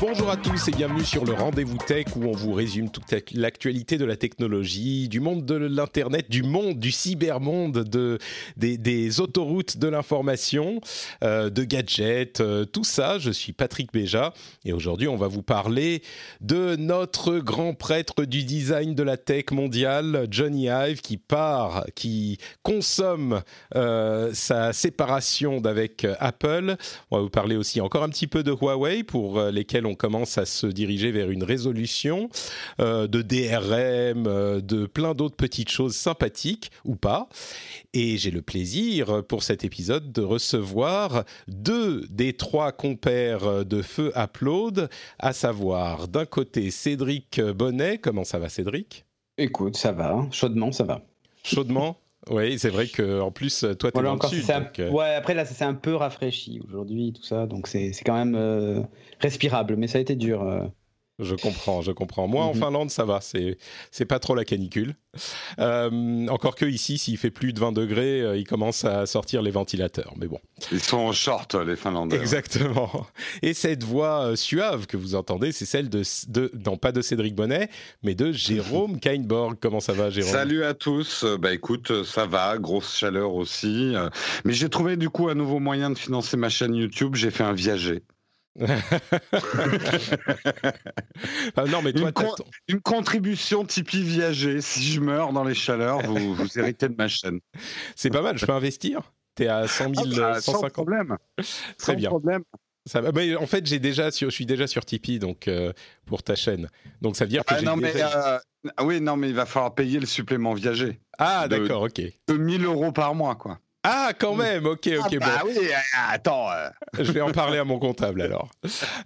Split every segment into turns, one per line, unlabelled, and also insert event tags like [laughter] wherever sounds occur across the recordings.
Bonjour à tous et bienvenue sur le Rendez-vous Tech où on vous résume toute l'actualité de la technologie, du monde de l'Internet, du monde, du cybermonde, de, des, autoroutes de l'information, euh, de gadgets, euh, tout ça. Je suis Patrick Béja et aujourd'hui on va vous parler de notre grand prêtre du design de la tech mondiale, Johnny Ive, qui part, qui consomme euh, sa séparation d'avec Apple. On va vous parler aussi encore un petit peu de Huawei pour lesquels on commence à se diriger vers une résolution euh, de DRM, euh, de plein d'autres petites choses sympathiques ou pas. Et j'ai le plaisir pour cet épisode de recevoir deux des trois compères de Feu Upload, à savoir d'un côté Cédric Bonnet. Comment ça va Cédric?
Écoute, ça va, chaudement ça va.
Chaudement? Oui, c'est vrai que en plus, toi, tu es dans le sud.
Donc...
Euh,
ouais, après là, ça s'est un peu rafraîchi aujourd'hui, tout ça, donc c'est quand même euh, respirable, mais ça a été dur.
Je comprends, je comprends. Moi, en
Mhm.
Finlande, ça va. C'est c'est pas trop la canicule. Euh, encore que ici, s'il fait plus de 20 degrés, euh, ils commencent à sortir les ventilateurs. Mais bon.
Ils sont en short, les Finlandais.
Exactement. Et cette voix euh, suave que vous entendez, c'est celle de, de, non pas de Cédric Bonnet, mais de Jérôme [laughs] Kainborg. Comment ça va, Jérôme?
Salut à tous. Euh, Bah écoute, ça va, grosse chaleur aussi. Mais j'ai trouvé du coup un nouveau moyen de financer ma chaîne YouTube. J'ai fait un viager.
Ah, Non, mais toi,
Une con- Une contribution Tipeee viager. Si je meurs dans les chaleurs, vous, vous héritez de ma chaîne.
c'est pas mal. Je peux investir T'es à 100 000,
Ah bah,
euh,
sans
150
problème.
Très
Sans
bien.
problème.
Ça va. Mais en fait, j'ai déjà sur, je suis déjà sur Tipeee donc euh, pour ta chaîne. Donc ça veut dire que
Ah,
j'ai
non, mais,
déjà-
euh, ah oui, non, mais il va falloir payer le supplément viager.
Ah d'accord, ok.
De 1000 euros par mois, quoi.
Ah quand même, ok, ok.
ah,
bon.
bah oui, attends. euh,
Je vais en parler à mon comptable alors.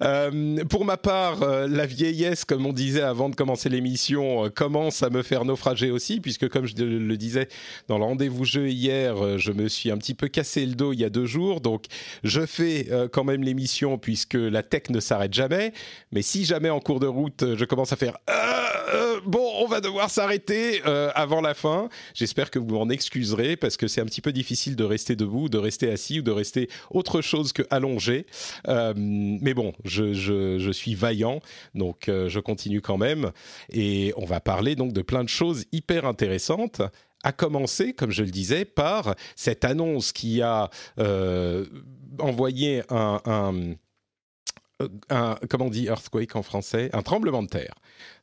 Euh, pour ma part, euh, la vieillesse, comme on disait avant de commencer l'émission, commence à me faire naufrager aussi, puisque comme je le disais dans le rendez-vous jeu hier, je me suis un petit peu cassé le dos il y a deux jours, donc je fais quand même l'émission puisque la tech ne s'arrête jamais. Mais si jamais en cours de route, je commence à faire bon, on va devoir s'arrêter avant la fin. J'espère que vous m'en excuserez parce que c'est un petit peu difficile de rester debout, de rester assis ou de rester autre chose que allongé. Euh, mais bon, je, je- suis vaillant, donc euh, je continue quand même. Et on va parler donc de plein de choses hyper intéressantes. À commencer, comme je le disais, par cette annonce qui a euh, envoyé un, un- un- comment on dit earthquake en français? Un tremblement de terre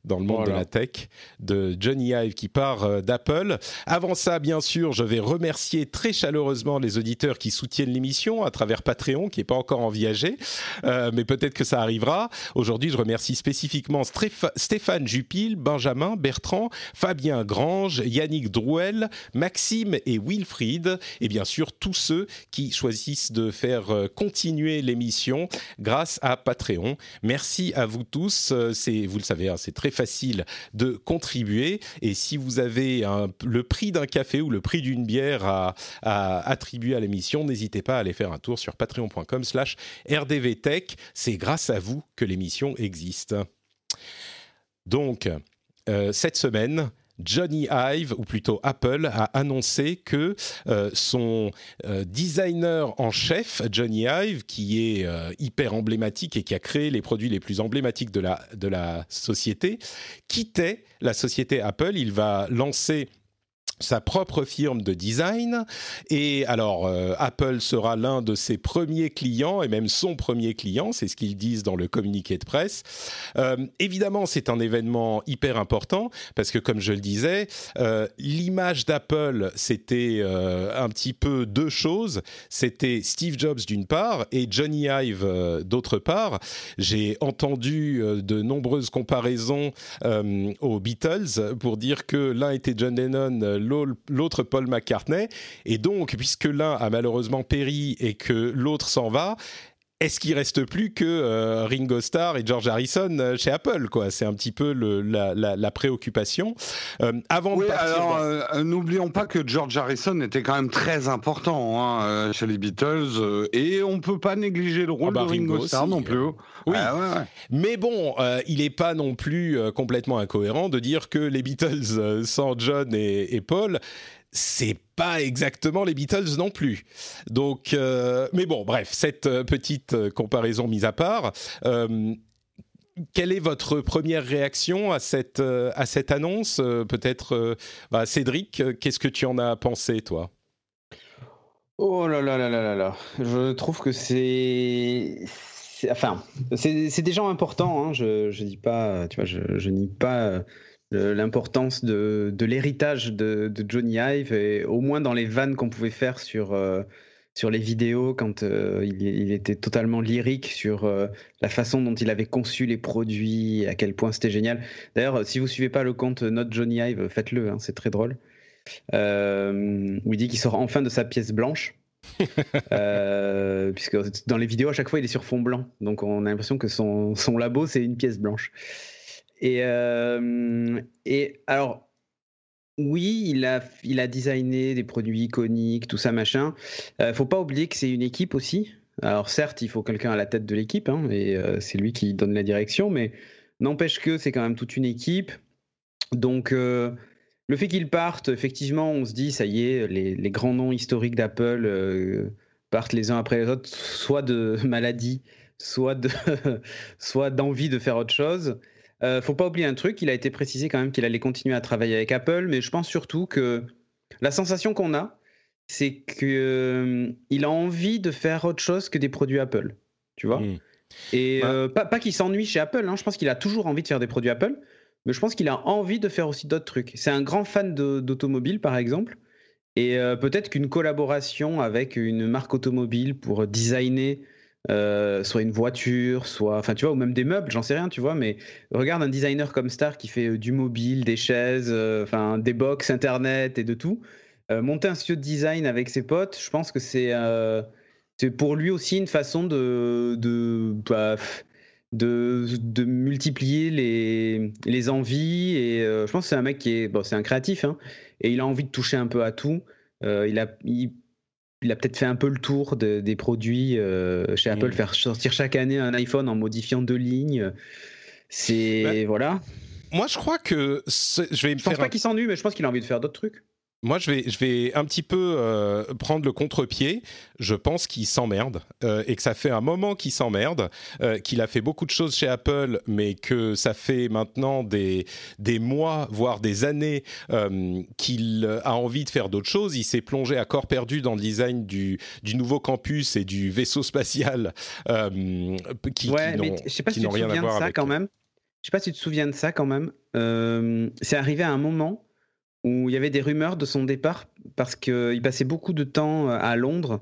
dans le monde de la tech de Johnny Ive qui part euh, d'Apple. Avant ça, bien sûr, je vais remercier très chaleureusement les auditeurs qui soutiennent l'émission à travers Patreon, qui n'est pas encore en viager, euh, mais peut-être que ça arrivera. Aujourd'hui, je remercie spécifiquement Stéph- Stéphane Jupil, Benjamin Bertrand, Fabien Grange, Yannick Drouel, Maxime et Wilfried, et bien sûr tous ceux qui choisissent de faire euh, continuer l'émission grâce à Patreon. Merci à vous tous. C'est, vous le savez, hein, c'est très facile de contribuer. Et si vous avez le prix d'un café ou le prix d'une bière à, attribuer à l'émission, n'hésitez pas à aller faire un tour sur patreon.com/slash rdvtech. C'est grâce à vous que l'émission existe. Donc, euh, cette semaine, Johnny Ive, ou plutôt Apple, a annoncé que euh, son euh, designer en chef, Johnny Ive, qui est euh, hyper emblématique et qui a créé les produits les plus emblématiques de la, de la société, quittait la société Apple. Il va lancer sa propre firme de design et alors euh, Apple sera l'un de ses premiers clients et même son premier client, c'est ce qu'ils disent dans le communiqué de presse. Euh, évidemment, c'est un événement hyper important parce que comme je le disais, euh, l'image d'Apple c'était un petit peu deux choses, c'était Steve Jobs d'une part et Johnny Ive d'autre part. J'ai entendu de nombreuses comparaisons aux Beatles pour dire que l'un était John Lennon l'autre Paul McCartney. Et donc, puisque l'un a malheureusement péri et que l'autre s'en va, est-ce qu'il reste plus que euh, Ringo Starr et George Harrison euh, chez Apple quoi? C'est un petit peu la, préoccupation.
Euh, avant de partir, alors n'oublions pas que George Harrison était quand même très important hein, chez les Beatles et on peut pas négliger le rôle ah bah, de Ringo, Starr non plus.
Oui, mais bon, il n'est pas non plus complètement incohérent de dire que les Beatles sans John et Paul c'est pas exactement les Beatles non plus. Donc, euh, mais bon, bref, cette euh, petite euh, comparaison mise à part. quelle est votre première réaction à cette, à cette annonce Peut-être, bah, Cédric, qu'est-ce que tu en as pensé, toi?
Oh là là là là là là Je trouve que c'est enfin, c'est des gens importants. Hein. Je, je dis pas, tu vois, je, nie pas l'importance de, de l'héritage de, de, Johnny Ive, et au moins dans les vannes qu'on pouvait faire sur, euh, sur les vidéos, quand euh, il, il, était totalement lyrique sur euh, la façon dont il avait conçu les produits, à quel point c'était génial. D'ailleurs, si vous suivez pas le compte Not Johnny Ive, faites-le, hein, c'est très drôle. où il dit qu'il sort enfin de sa pièce blanche. [laughs] puisque dans les vidéos, à chaque fois, il est sur fond blanc. Donc on a l'impression que son, son labo, c'est une pièce blanche. Et, euh, et alors, oui, il a, il a designé des produits iconiques, tout ça, machin. Euh, faut pas oublier que c'est une équipe aussi. Alors certes, il faut quelqu'un à la tête de l'équipe, hein, et euh, c'est lui qui donne la direction, mais n'empêche que c'est quand même toute une équipe. Donc euh, le fait qu'ils partent, effectivement, on se dit, ça y est, les, les grands noms historiques d'Apple partent les uns après les autres, soit de [laughs] maladie, soit de, [laughs] soit d'envie de faire autre chose. Euh, faut pas oublier un truc, il a été précisé quand même qu'il allait continuer à travailler avec Apple, mais je pense surtout que la sensation qu'on a, c'est qu'il euh, a envie de faire autre chose que des produits Apple, tu vois. Hmm. Et bah euh, pas, qu'il s'ennuie chez Apple, hein. je pense qu'il a toujours envie de faire des produits Apple, mais je pense qu'il a envie de faire aussi d'autres trucs. C'est un grand fan d'automobile, par exemple, et peut-être qu'une collaboration avec une marque automobile pour designer euh, soit une voiture, soit, enfin, tu vois, ou même des meubles, j'en sais rien, tu vois, mais regarde un designer comme Star qui fait euh, du mobile, des chaises, euh, enfin, des box internet et de tout. monter un studio de design avec ses potes, je pense que c'est pour lui aussi une façon de de, bah, de, multiplier les, les envies et je pense que c'est un mec qui est bon, c'est un créatif hein, et il a envie de toucher un peu à tout. il a il a peut-être fait un peu le tour des produits euh, chez Apple, mm. faire sortir chaque année un iPhone en modifiant deux lignes. C'est bah, voilà.
Moi, je crois que je vais me
je pense pas qu'il s'ennuie, mais je pense qu'il a envie de faire d'autres trucs.
Moi, je vais, je vais un petit peu euh, prendre le contre-pied. Je pense qu'il s'emmerde euh, et que ça fait un moment qu'il s'emmerde, euh, qu'il a fait beaucoup de choses chez Apple, mais que ça fait maintenant des, des mois, voire des années qu'il a envie de faire d'autres choses. Il s'est plongé à corps perdu dans le design du, du nouveau campus et du vaisseau spatial
qui, ouais, mais je sais pas si tu te souviens de ça quand même. Je sais pas si tu te souviens de ça quand même. c'est arrivé à un moment où il y avait des rumeurs de son départ parce qu'il passait beaucoup de temps euh, à Londres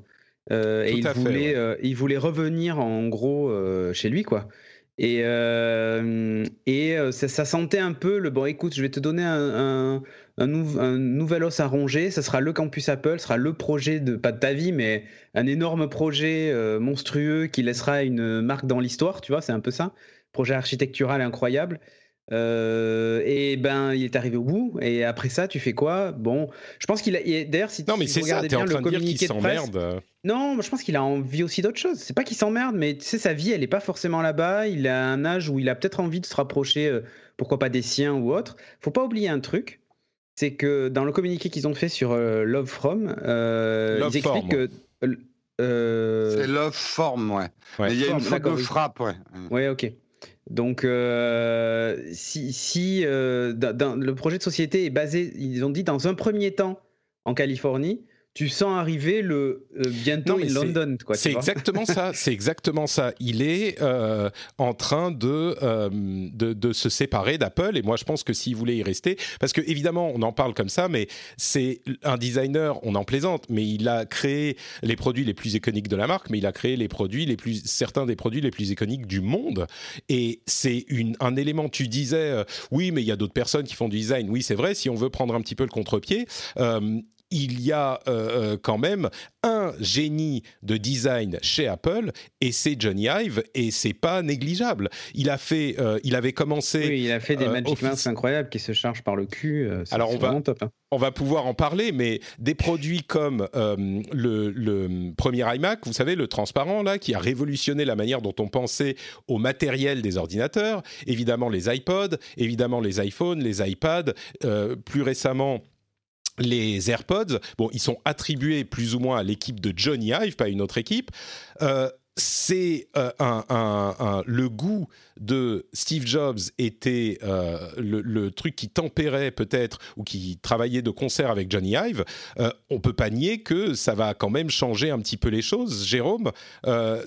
euh, et il voulait, euh, il voulait revenir en gros chez lui quoi. Et, et ça, sentait un peu le bon écoute, je vais te donner un, un, nouvel os à ronger, ça sera le campus Apple, ce sera le projet de, pas de ta vie, mais un énorme projet monstrueux qui laissera une marque dans l'histoire, tu vois, c'est un peu ça. Projet architectural incroyable. Euh, et ben, il est arrivé au bout. Et après ça, tu fais quoi? Bon, je pense qu'il a. D'ailleurs, si
non, mais c'est ça. T'es en train de dire qu'il s'emmerde.
Non, je pense qu'il a envie aussi d'autres choses. C'est pas qu'il s'emmerde, mais tu sais, sa vie, elle est pas forcément là-bas. Il a un âge où il a peut-être envie de se rapprocher, euh, pourquoi pas des siens ou autres. Faut pas oublier un truc, c'est que dans le communiqué qu'ils ont fait sur euh, Love From, ils expliquent que.
C'est Love Form, ouais. il y a une faute de frappe, ouais.
Ouais, ok. Donc, si, si le projet de société est basé, ils ont dit dans un premier temps en Californie, tu sens arriver le euh, bientôt in London.
C'est exactement ça. [laughs] C'est exactement ça. Il est euh, en train de, euh, de, de se séparer d'Apple et moi je pense que s'il voulait y rester, parce que évidemment on en parle comme ça, mais c'est un designer. On en plaisante, mais il a créé les produits les plus iconiques de la marque, mais il a créé les produits les plus certains des produits les plus iconiques du monde. Et c'est un élément. Tu disais oui, mais il y a d'autres personnes qui font du design. Oui, c'est vrai. Si on veut prendre un petit peu le contre-pied, il y a euh, euh, quand même un génie de design chez Apple et c'est Johnny Ive et c'est pas négligeable. Il a fait, euh, il avait commencé.
Oui, il a fait des Magic Mouse incroyables qui se chargent par le cul.
Alors on va, top, hein. on va pouvoir en parler, mais des produits comme le, le, premier iMac, vous savez, le transparent là, qui a révolutionné la manière dont on pensait au matériel des ordinateurs. Évidemment les iPods, évidemment les iPhones, les iPads, plus récemment les AirPods, bon, ils sont attribués plus ou moins à l'équipe de Johnny Ive, pas une autre équipe. Euh, c'est euh, un, le goût de Steve Jobs était euh, le, truc qui tempérait peut-être ou qui travaillait de concert avec Johnny Ive. on peut pas nier que ça va quand même changer un petit peu les choses. Jérôme,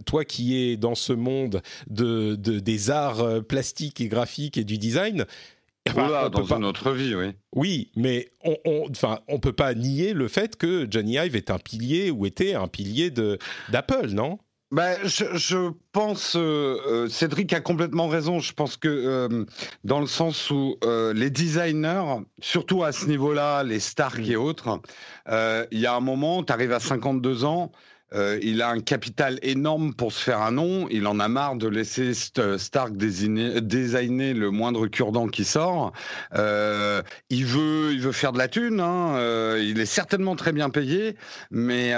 toi qui es dans ce monde de, des arts plastiques et graphiques et du design,
dans une autre vie, oui.
Oui, mais on, on, on peut pas nier le fait que Johnny Ive est un pilier ou était un pilier d'Apple, non?
Ben, je, pense, euh, euh, Cédric a complètement raison. Je pense que euh, dans le sens où les designers, surtout à ce niveau-là, les Stark et autres, il y a un moment, tu arrives à 52 ans, euh, il a un capital énorme pour se faire un nom. Il en a marre de laisser Stark designer, le moindre cure-dent qui sort. Euh, il veut, il veut faire de la thune. Hein. Euh, il est certainement très bien payé, mais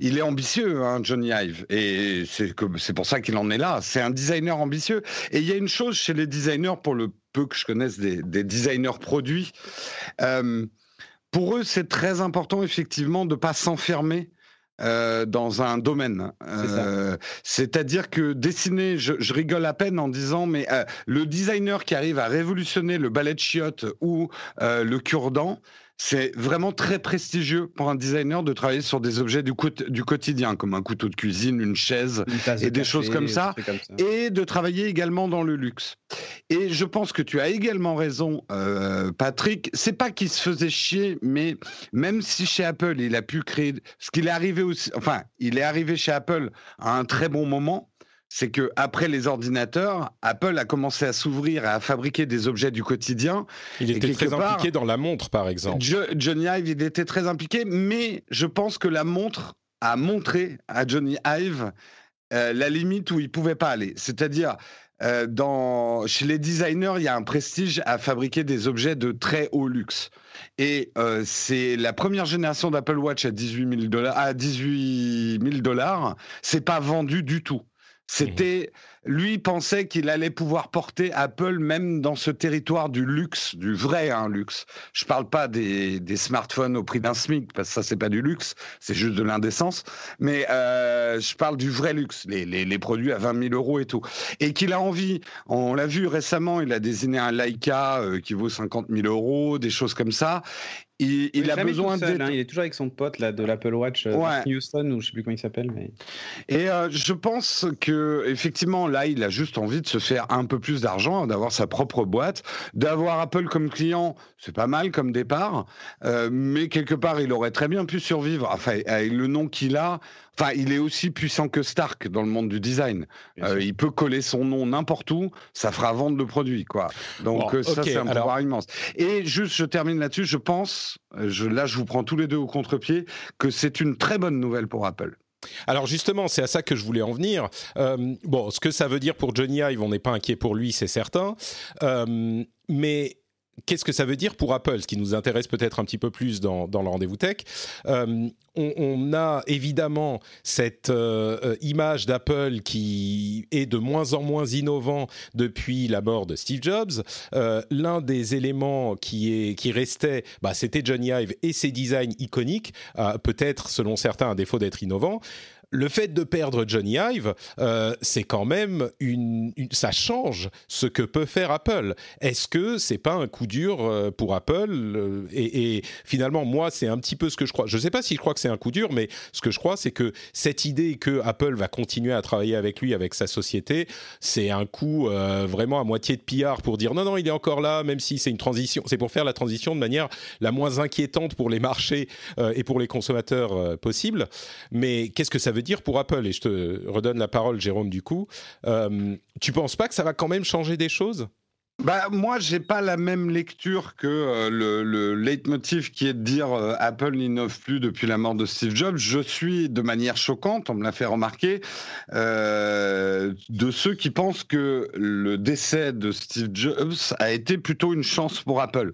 il est ambitieux, hein, Johnny Ive. Et c'est pour ça qu'il en est là. C'est un designer ambitieux. Et il y a une chose chez les designers, pour le peu que je connaisse des, des designers produits. pour eux, c'est très important effectivement de pas s'enfermer euh, dans un domaine. Euh, c'est-à-dire que dessiner, je, rigole à peine en disant, mais euh, le designer qui arrive à révolutionner le balai de chiottes ou le cure-dent, c'est vraiment très prestigieux pour un designer de travailler sur des objets du, du quotidien, comme un couteau de cuisine, une chaise et des choses comme ça, et de travailler également dans le luxe. Et je pense que tu as également raison, euh, Patrick. C'est pas qu'il se faisait chier, mais même si chez Apple il a pu créer, ce qu'il est arrivé aussi, enfin, il est arrivé chez Apple à un très bon moment c'est que après les ordinateurs, Apple a commencé à s'ouvrir et à fabriquer des objets du quotidien.
Il était très impliqué dans la montre, par exemple.
Johnny Ive, il était très impliqué, mais je pense que la montre a montré à Johnny Ive euh, la limite où il pouvait pas aller. C'est-à-dire, euh, dans, chez les designers, il y a un prestige à fabriquer des objets de très haut luxe. Et euh, c'est la première génération d'Apple Watch à 18 000 dollars. À 18 000 dollars, c'est pas vendu du tout. C'était, lui pensait qu'il allait pouvoir porter Apple même dans ce territoire du luxe, du vrai hein, luxe. Je parle pas des, smartphones au prix d'un SMIC parce que ça c'est pas du luxe, c'est juste de l'indécence. Mais euh, je parle du vrai luxe, les, produits à 20 000 euros et tout. Et qu'il a envie, on l'a vu récemment, il a désigné un Leica euh, qui vaut 50 000 euros, des choses comme ça.
Il, a besoin de. Hein, il est toujours avec son pote là, de l'Apple Watch, euh, Houston, ou je sais plus comment il s'appelle. Mais...
Et euh, je pense que effectivement, là, il a juste envie de se faire un peu plus d'argent, d'avoir sa propre boîte, d'avoir Apple comme client, c'est pas mal comme départ, euh, mais quelque part, il aurait très bien pu survivre. Enfin, avec le nom qu'il a, Enfin, il est aussi puissant que Stark dans le monde du design. Euh, il peut coller son nom n'importe où, ça fera vendre le produit, quoi. Donc euh, ça, c'est un pouvoir immense. Et juste, je termine là-dessus. Je pense, je, là, je vous prends tous les deux au contre-pied, que c'est une très bonne nouvelle pour Apple.
Alors justement, c'est à ça que je voulais en venir. bon, ce que ça veut dire pour Johnny Ive, on n'est pas inquiet pour lui, c'est certain. mais Qu'est-ce que ça veut dire pour Apple Ce qui nous intéresse peut-être un petit peu plus dans, le rendez-vous tech. Euh, on, a évidemment cette euh, euh, image d'Apple qui est de moins en moins innovant depuis la mort de Steve Jobs. L'un des éléments qui, est, qui restait, bah, c'était Johnny Ive et ses designs iconiques, peut-être selon certains à défaut d'être innovants le fait de perdre Johnny Ive, euh, c'est quand même une, ça change ce que peut faire Apple. Est-ce que c'est pas un coup dur euh, pour Apple euh, et, finalement, moi, c'est un petit peu ce que je crois. Je ne sais pas si je crois que c'est un coup dur, mais ce que je crois, c'est que cette idée que Apple va continuer à travailler avec lui, avec sa société, c'est un coup vraiment à moitié de pillard pour dire non, non, il est encore là, même si c'est une transition. C'est pour faire la transition de manière la moins inquiétante pour les marchés et pour les consommateurs possible. Mais qu'est-ce que ça veut dire pour Apple Et je te redonne la parole, Jérôme, du coup. Euh, tu penses pas que ça va quand même changer des choses?
Bah, moi, j'ai pas la même lecture que euh, le, le, leitmotiv qui est de dire euh, Apple n'innove plus depuis la mort de Steve Jobs. Je suis, de manière choquante, on me l'a fait remarquer, euh, de ceux qui pensent que le décès de Steve Jobs a été plutôt une chance pour Apple,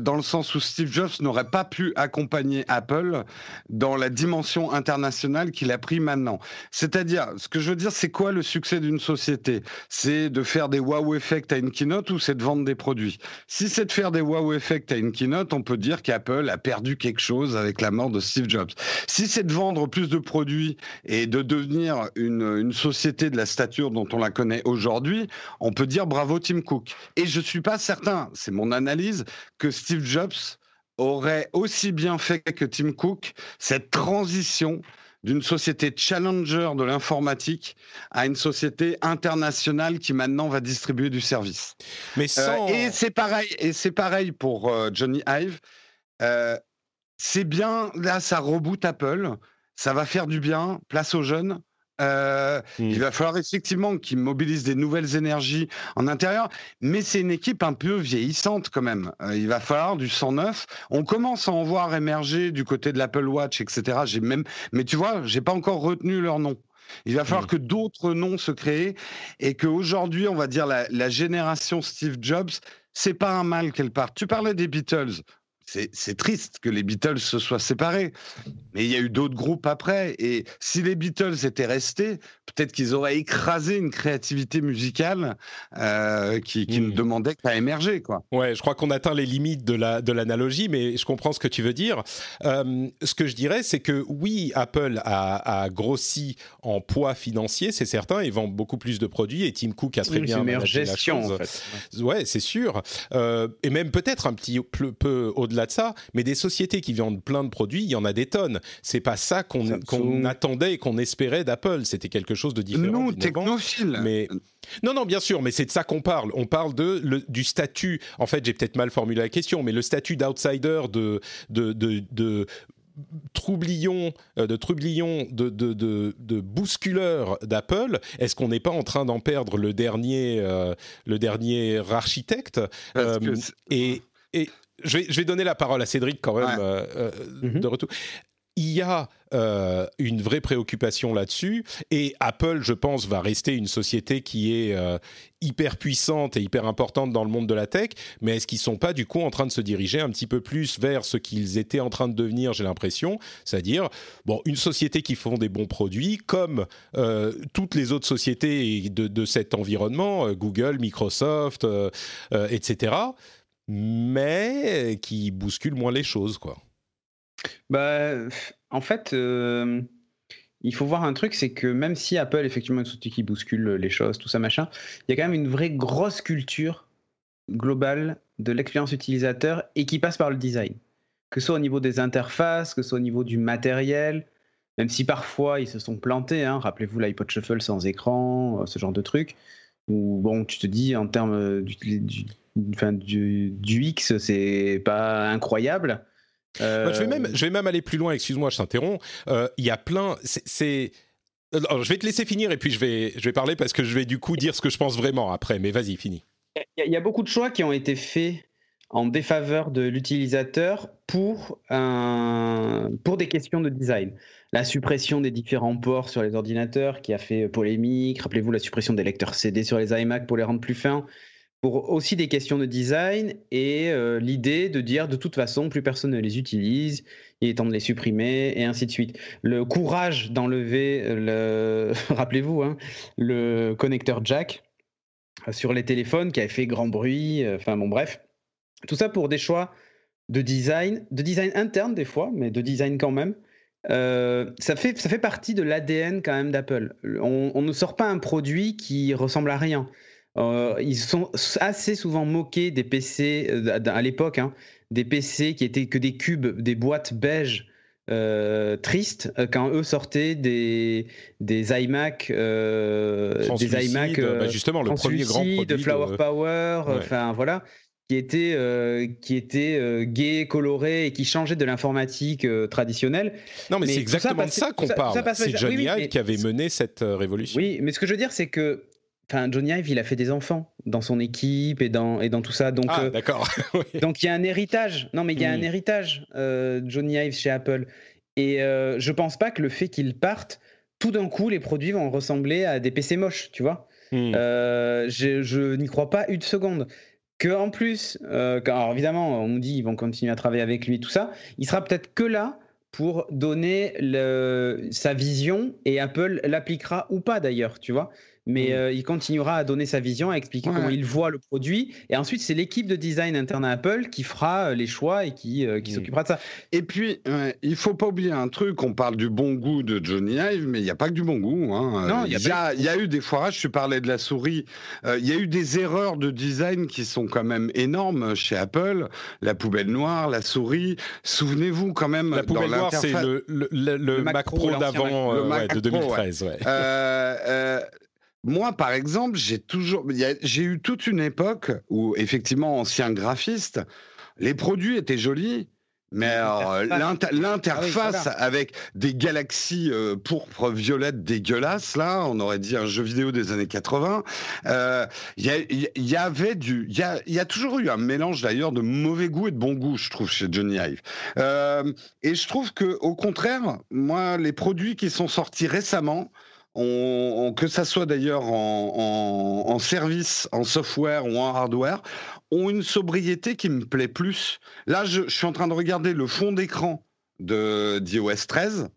dans le sens où Steve Jobs n'aurait pas pu accompagner Apple dans la dimension internationale qu'il a pris maintenant. C'est-à-dire, ce que je veux dire, c'est quoi le succès d'une société? C'est de faire des wow effects à une keynote? Ou c'est de vendre des produits Si c'est de faire des wow effect à une keynote, on peut dire qu'Apple a perdu quelque chose avec la mort de Steve Jobs. Si c'est de vendre plus de produits et de devenir une, une société de la stature dont on la connaît aujourd'hui, on peut dire bravo Tim Cook. Et je suis pas certain, c'est mon analyse, que Steve Jobs aurait aussi bien fait que Tim Cook cette transition d'une société challenger de l'informatique à une société internationale qui maintenant va distribuer du service. Mais euh, et c'est pareil, et c'est pareil pour euh, Johnny Ive. Euh, c'est bien, là, ça reboot Apple, ça va faire du bien, place aux jeunes. Euh, mmh. Il va falloir effectivement qu'ils mobilisent des nouvelles énergies en intérieur, mais c'est une équipe un peu vieillissante quand même. Euh, il va falloir du 109. On commence à en voir émerger du côté de l'Apple Watch, etc. J'ai même, mais tu vois, j'ai pas encore retenu leur nom. Il va falloir mmh. que d'autres noms se créent et qu'aujourd'hui, on va dire la, la génération Steve Jobs, c'est pas un mal qu'elle parte. Tu parlais des Beatles c'est triste que les Beatles se soient séparés, mais il y a eu d'autres groupes après. Et si les Beatles étaient restés, peut-être qu'ils auraient écrasé une créativité musicale euh, qui, ne mmh. demandait qu'à émerger. Quoi.
Ouais, je crois qu'on atteint les limites de l'analogie, la, de mais je comprends ce que tu veux dire. Euh, ce que je dirais, c'est que oui, Apple a, grossi en poids financier, c'est certain, et vend beaucoup plus de produits, et Tim Cook a très bien
managé gestion, la chose. En
fait. Ouais, c'est sûr. Euh, et même peut-être un petit peu, peu au-delà de ça, mais des sociétés qui vendent plein de produits, il y en a des tonnes. C'est pas ça qu'on attendait et qu'on espérait d'Apple. C'était quelque chose de différent.
Non, technophile.
Mais non, non, bien sûr, mais c'est de ça qu'on parle. On parle de du statut. En fait, j'ai peut-être mal formulé la question, mais le statut d'outsider de de, de, de troublion, euh, de troublion, de, de, de, bousculeur d'Apple, est-ce qu'on n'est pas en train d'en perdre le dernier, euh, le dernier architecte? Euh, et, et je vais, donner la parole à Cédric quand même euh, euh, mhm. de retour. Il y a euh, une vraie préoccupation là-dessus. Et Apple, je pense, va rester une société qui est hyper puissante et hyper importante dans le monde de la tech, mais est-ce qu'ils sont pas du coup en train de se diriger un petit peu plus vers ce qu'ils étaient en train de devenir, j'ai l'impression, c'est-à-dire bon une société qui font des bons produits comme toutes les autres sociétés de, de cet environnement, Google, Microsoft, etc mais qui bouscule moins les choses, quoi.
Bah, en fait, euh, il faut voir un truc, c'est que même si Apple, effectivement, est société qui bouscule les choses, tout ça, machin, il y a quand même une vraie grosse culture globale de l'expérience utilisateur et qui passe par le design. Que ce soit au niveau des interfaces, que ce soit au niveau du matériel, même si parfois ils se sont plantés, hein, rappelez-vous l'iPod Shuffle sans écran, euh, ce genre de truc, où bon, tu te dis en termes du enfin, du, du X, c'est pas incroyable.
Je, vais même, aller plus loin, excuse-moi, je t'interromps. Euh, il y a plein. Je vais te laisser finir et puis je vais, parler parce que je vais du coup dire ce que je pense vraiment après. Mais vas-y, finis.
Il y, a beaucoup de choix qui ont été faits en défaveur de l'utilisateur pour des questions de design. La suppression des différents ports sur les ordinateurs qui a fait polémique. Rappelez-vous la suppression des lecteurs CD sur les iMac pour les rendre plus fins pour aussi des questions de design et euh, l'idée de dire de toute façon plus personne ne les utilise, il est temps de les supprimer et ainsi de suite. Le courage d'enlever, le... [laughs] rappelez-vous, hein, le connecteur jack sur les téléphones qui avait fait grand bruit, euh, enfin bon bref, tout ça pour des choix de design, de design interne des fois, mais de design quand même, ça, fait, ça fait partie de l'ADN quand même d'Apple. On, ne sort pas un produit qui ressemble à rien. Ils sont assez souvent moqués des PC à l'époque, hein, des PC qui étaient que des cubes, des boîtes beige euh, triste euh, quand eux sortaient des, des iMac, euh, des iMac
bah justement le premier grand produit
de Flower Power, enfin voilà, qui était qui était gay, coloré et qui changeait de l'informatique traditionnelle.
Non, mais, c'est exactement de ça qu'on parle. C'est Johnny Ive qui avait mené cette révolution.
Oui, mais ce que je veux dire, c'est que Enfin, Johnny Ive, il a fait des enfants dans son équipe et dans, et dans tout ça. Donc,
ah, euh, d'accord. [laughs]
donc, il y a un héritage. Non, mais il y a un hmm. héritage, euh, Johnny Ive chez Apple. Et euh, je pense pas que le fait qu'il parte, tout d'un coup, les produits vont ressembler à des PC moches, tu vois. Hmm. Euh, je, je n'y crois pas une seconde. Que en plus, alors évidemment, on nous dit ils vont continuer à travailler avec lui, tout ça. Il sera peut-être que là pour donner le, sa vision et Apple l'appliquera ou pas d'ailleurs, tu vois mais mm. euh, il continuera à donner sa vision, à expliquer comment il voit le produit. Et ensuite, c'est l'équipe de design interne à Apple qui fera euh, les choix et qui, euh, qui mm. s'occupera de ça.
Et puis, il faut pas oublier un truc, on parle du bon goût de Johnny Ive, mais il n'y a pas que du bon goût. Hein. Non, il y, a, y a eu des foirages, tu parlais de la souris, il y a eu des erreurs de design qui sont quand même énormes chez Apple, la poubelle noire, la souris. Souvenez-vous quand même...
La poubelle noire, c'est le, le, Mac, Pro, d'avant, de 2013. Ouais.
Moi, par exemple, j'ai toujours, j'ai eu toute une époque où, effectivement, ancien graphiste, les produits étaient jolis, mais l'interface ah avec des galaxies euh, pourpres, violettes dégueulasses, là, on aurait dit un jeu vidéo des années 80. Euh, il y, avait du, il y a, toujours eu un mélange d'ailleurs de mauvais goût et de bon goût, je trouve, chez Johnny Ive. Euh, et je trouve que, au contraire, moi, les produits qui sont sortis récemment, que ça soit d'ailleurs en, service, en software ou en hardware, ont une sobriété qui me plaît plus. Là, je, suis en train de regarder le fond d'écran de d'iOS 13.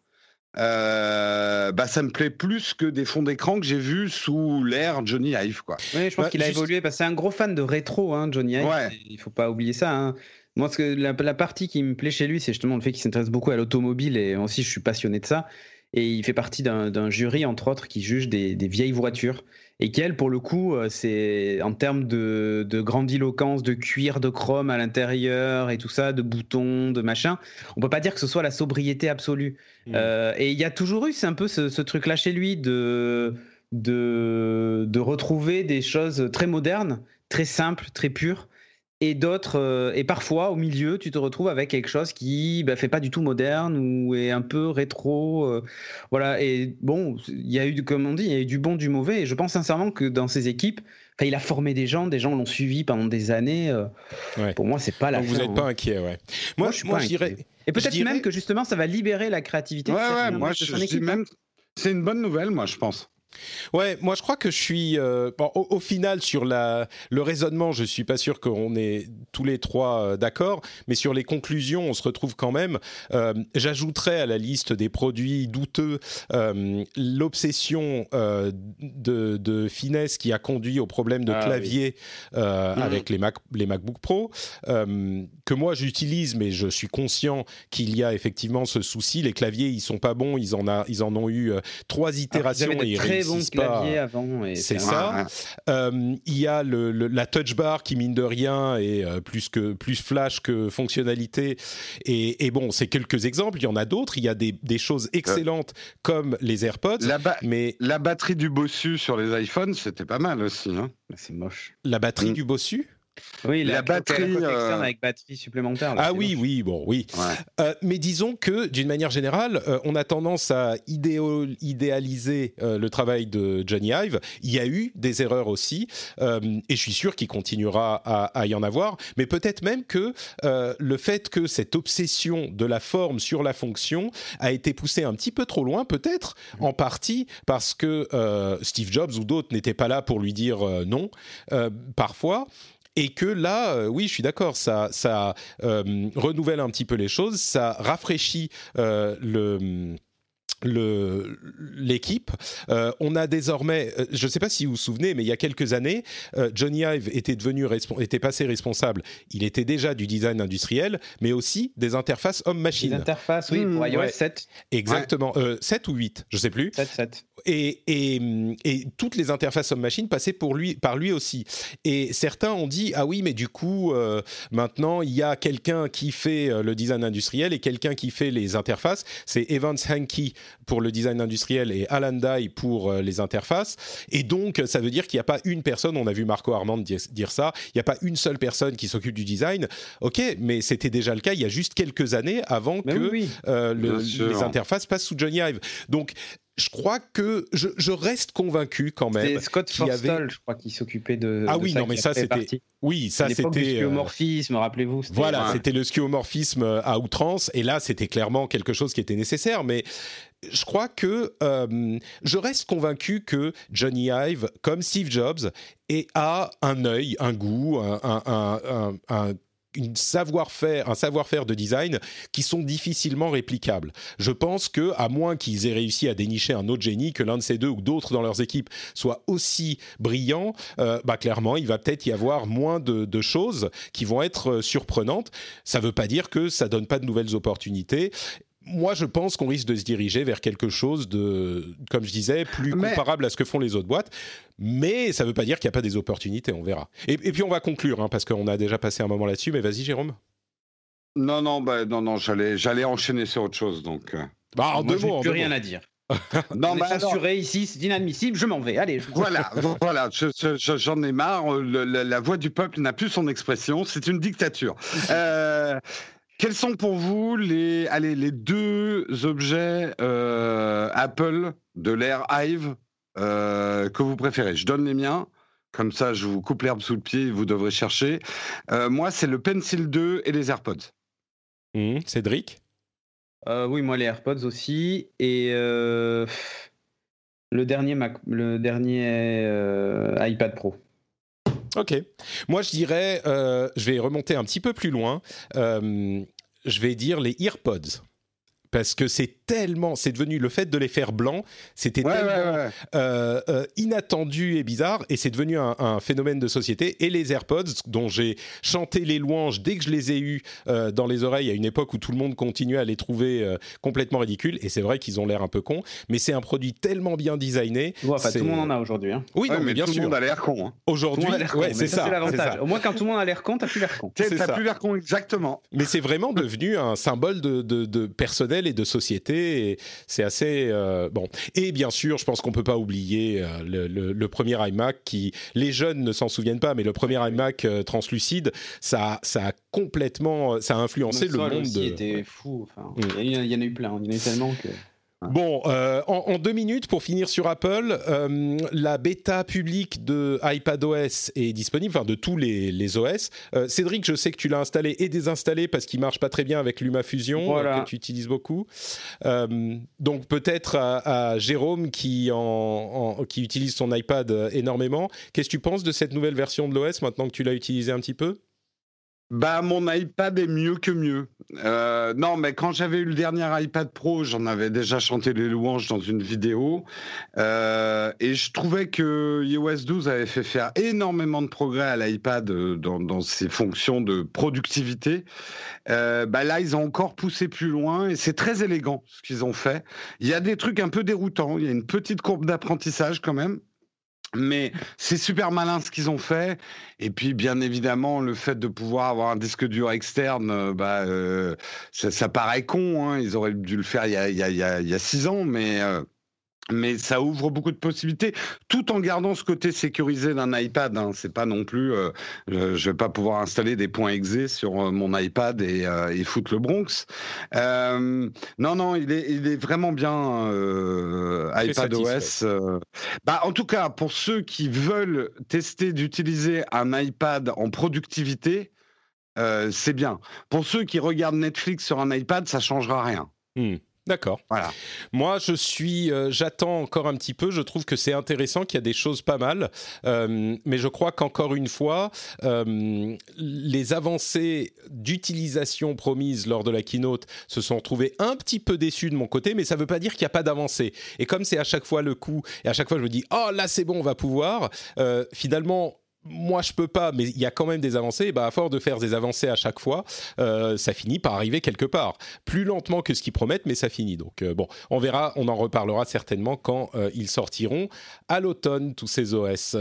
Euh, bah, ça me plaît plus que des fonds d'écran que j'ai vus sous l'ère Johnny Ive. Quoi.
Oui, je pense bah, qu'il a évolué parce que c'est un gros fan de rétro, hein, Johnny Ive. Il faut pas oublier ça. Hein. Moi, que la, la, partie qui me plaît chez lui, c'est justement le fait qu'il s'intéresse beaucoup à l'automobile et aussi je suis passionné de ça. Et il fait partie d'un jury, entre autres, qui juge des, vieilles voitures. Et qu'elle, pour le coup, euh, c'est en termes de, grandiloquence, de cuir, de chrome à l'intérieur et tout ça, de boutons, de machin, on peut pas dire que ce soit la sobriété absolue. Mmh. Euh, et il y a toujours eu, c'est un peu ce, ce truc-là chez lui de, de, de retrouver des choses très modernes, très simples, très pures et d'autres euh, et parfois au milieu tu te retrouves avec quelque chose qui bah, fait pas du tout moderne ou est un peu rétro euh, voilà. Et bon il y a eu comme on dit il y a eu du bon du mauvais. Et je pense sincèrement que dans ses équipes il a formé des gens des gens l'ont suivi pendant des années euh, pour moi c'est pas la
Donc vous n'êtes pas hein. inquiet ouais.
Moi, je, moi, je dirais et peut-être même que justement ça va libérer la créativité
ouais, ouais moi je, je dis même c'est une bonne nouvelle moi je pense
Ouais, moi je crois que je suis euh, au, final sur la, le raisonnement, je suis pas sûr qu'on est tous les trois euh, d'accord, mais sur les conclusions, on se retrouve quand même. Euh, j'ajouterais à la liste des produits douteux l'obsession de, finesse qui a conduit au problème de ah clavier mmh. avec les, Mac, les MacBook Pro, que moi j'utilise, mais je suis conscient qu'il y a effectivement ce souci. Les claviers, ils sont pas bons, ils en, a, ils en ont eu trois itérations et
avant.
C'est ça. Euh, il y a le, la touch bar qui mine de rien est euh, plus que plus flash que fonctionnalité. Et, bon, c'est quelques exemples. Il y en a d'autres. Il y a des, des choses excellentes comme les AirPods.
La
mais
la batterie du Bossu sur les iPhones, c'était pas mal aussi. Hein.
c'est moche.
La batterie mm. du Bossu?
Oui, la, batterie euh, avec batterie supplémentaire.
ah oui, oui, bon, oui. Euh, mais disons que d'une manière générale, euh, on a tendance à idéaliser le travail de Johnny Ive. Il y a eu des erreurs aussi, et je suis sûr qu'il continuera à, y en avoir. Mais peut-être même que le fait que cette obsession de la forme sur la fonction a été poussée un petit peu trop loin, peut-être en partie parce que Steve Jobs ou d'autres n'étaient pas là pour lui dire non. parfois et que là, euh, oui, je suis d'accord, ça, ça euh, renouvelle un petit peu les choses, ça rafraîchit euh, le l'équipe. Euh, on a désormais, euh, je ne sais pas si vous vous souvenez, mais il y a quelques années, euh, Johnny Ive était devenu était passé responsable. Il était déjà du design industriel, mais aussi des interfaces homme-machine. Des
interfaces, oui, pour iOS 7.
Exactement, 7 ou 8, je ne sais plus.
7, 7.
Et, et, et, toutes les interfaces homme-machine passaient pour lui, par lui aussi. Et certains ont dit ah oui, mais du coup maintenant il y a quelqu'un qui fait le design industriel et quelqu'un qui fait les interfaces. C'est Evans Hankey pour le design industriel et Alan Dye pour euh, les interfaces. Et donc, ça veut dire qu'il n'y a pas une personne, on a vu Marco Armand dire, ça, il n'y a pas une seule personne qui s'occupe du design. Ok, mais c'était déjà le cas il y a juste quelques années avant que euh, les interfaces passent sous Johnny Ive. Donc, je crois que je, reste convaincu quand même.
C'est Scott Forstall, je crois, qui s'occupait de.
Ah oui, non, mais ça c'était. Oui, ça c'était. Le
euh, skeuomorphisme, rappelez-vous.
Voilà, c'était le skeuomorphisme à outrance, et là c'était clairement quelque chose qui était nécessaire, mais je crois que euh, je reste convaincu que Johnny Ive, comme Steve Jobs, a un œil, un goût, un, un une savoir-faire, un savoir-faire de design qui sont difficilement réplicables. Je pense que, à moins qu'ils aient réussi à dénicher un autre génie, que l'un de ces deux ou d'autres dans leurs équipes soit aussi brillant, euh, bah clairement, il va peut-être y avoir moins de, de, choses qui vont être euh, surprenantes. Ça ne veut pas dire que ça donne pas de nouvelles opportunités moi, je pense qu'on risque de se diriger vers quelque chose de, comme je disais, plus comparable à ce que font les autres boîtes. Mais ça ne veut pas dire qu'il n'y a pas des opportunités, on verra. Et, puis on va conclure, hein, parce qu'on a déjà passé un moment là-dessus. Mais vas-y, Jérôme.
Non, non, bah, non, non, j'allais, j'allais enchaîner sur autre chose, donc. Euh.
Bah, en deux mots, plus rien à dire. [laughs] non, mais censuré ici, c'est inadmissible, je m'en vais. Allez.
Voilà, [laughs] voilà, j'en ai marre. la, voix du peuple n'a plus son expression. C'est une dictature. Euh, quels sont pour vous les, allez, les deux objets euh, Apple de l'ère Hive euh, que vous préférez? Je donne les miens. Comme ça, je vous coupe l'herbe sous le pied, vous devrez chercher. Euh, moi, c'est le Pencil 2 et les AirPods.
Mmh, Cédric?
Oui, moi, les AirPods aussi. Et le dernier, Mac, le dernier iPad Pro.
Ok. Moi, je dirais, euh, je vais remonter un petit peu plus loin. Euh, je vais dire les EarPods parce que c'est tellement, c'est devenu le fait de les faire blancs, c'était tellement euh, euh, inattendu et bizarre, et c'est devenu un, phénomène de société. Et les AirPods, dont j'ai chanté les louanges dès que je les ai eus euh, dans les oreilles à une époque où tout le monde continuait à les trouver complètement ridicules, et c'est vrai qu'ils ont l'air un peu cons, mais c'est un produit tellement bien designé.
tout le monde en a aujourd'hui. Hein.
Oui,
mais, bien
sûr.
Tout le monde a l'air con. Hein.
Aujourd'hui, c'est ça.
L'avantage. Au moins, quand tout le monde a l'air con, t'as plus l'air con.
T'as plus l'air con, exactement.
Mais c'est vraiment devenu un symbole de, de personnel et de société c'est assez euh, bon. Et bien sûr, je pense qu'on peut pas oublier euh, le, premier iMac qui, les jeunes ne s'en souviennent pas, mais le premier iMac euh, translucide, ça, ça a complètement, ça a influencé le, monde.
Aussi était fou. Mm. il, y en a eu plein, il y en a eu tellement que.
Bon, euh, en, deux minutes pour finir sur Apple, euh, la bêta publique de iPadOS est disponible, enfin de tous les, OS. Euh, Cédric, je sais que tu l'as installé et désinstallé parce qu'il marche pas très bien avec LumaFusion que tu utilises beaucoup. donc peut-être à, Jérôme qui, qui utilise son iPad énormément. Qu'est-ce que tu penses de cette nouvelle version de l'OS maintenant que tu l'as utilisé un petit peu?
Bah, mon iPad est mieux que mieux. Euh, non, mais quand j'avais eu le dernier iPad Pro, j'en avais déjà chanté les louanges dans une vidéo. Euh, et je trouvais que iOS 12 avait fait faire énormément de progrès à l'iPad euh, dans, ses fonctions de productivité. bah là, ils ont encore poussé plus loin et c'est très élégant ce qu'ils ont fait. Il y a des trucs un peu déroutants. Il y a une petite courbe d'apprentissage quand même. Mais c'est super malin ce qu'ils ont fait. Et puis, bien évidemment, le fait de pouvoir avoir un disque dur externe, euh, bah, euh, ça, paraît con. Hein. Ils auraient dû le faire il y a, six ans, mais euh, mais ça ouvre beaucoup de possibilités, tout en gardant ce côté sécurisé d'un iPad. Hein. C'est pas non plus, euh, je vais pas pouvoir installer des points exe sur euh, mon iPad et, euh, et, foutre le Bronx. Non, non, il est, il est vraiment bien iPad OS. bah, en tout cas, pour ceux qui veulent tester d'utiliser un iPad en productivité, c'est bien. Pour ceux qui regardent Netflix sur un iPad, ça changera rien.
Hmm. D'accord.
Voilà.
Moi, je suis, euh, j'attends encore un petit peu. Je trouve que c'est intéressant, qu'il y a des choses pas mal, euh, mais je crois qu'encore une fois, euh, les avancées d'utilisation promises lors de la keynote se sont retrouvées un petit peu déçues de mon côté, mais ça ne veut pas dire qu'il n'y a pas d'avancée. Et comme c'est à chaque fois le coup, et à chaque fois je me dis, oh là c'est bon, on va pouvoir. finalement, moi je peux pas, mais il y a quand même des avancées. Et bah, à force de faire des avancées à chaque fois, euh, ça finit par arriver quelque part. Plus lentement que ce qu'ils promettent, mais ça finit. Donc euh, bon, on verra, on en reparlera certainement quand euh, ils sortiront à l'automne tous ces OS.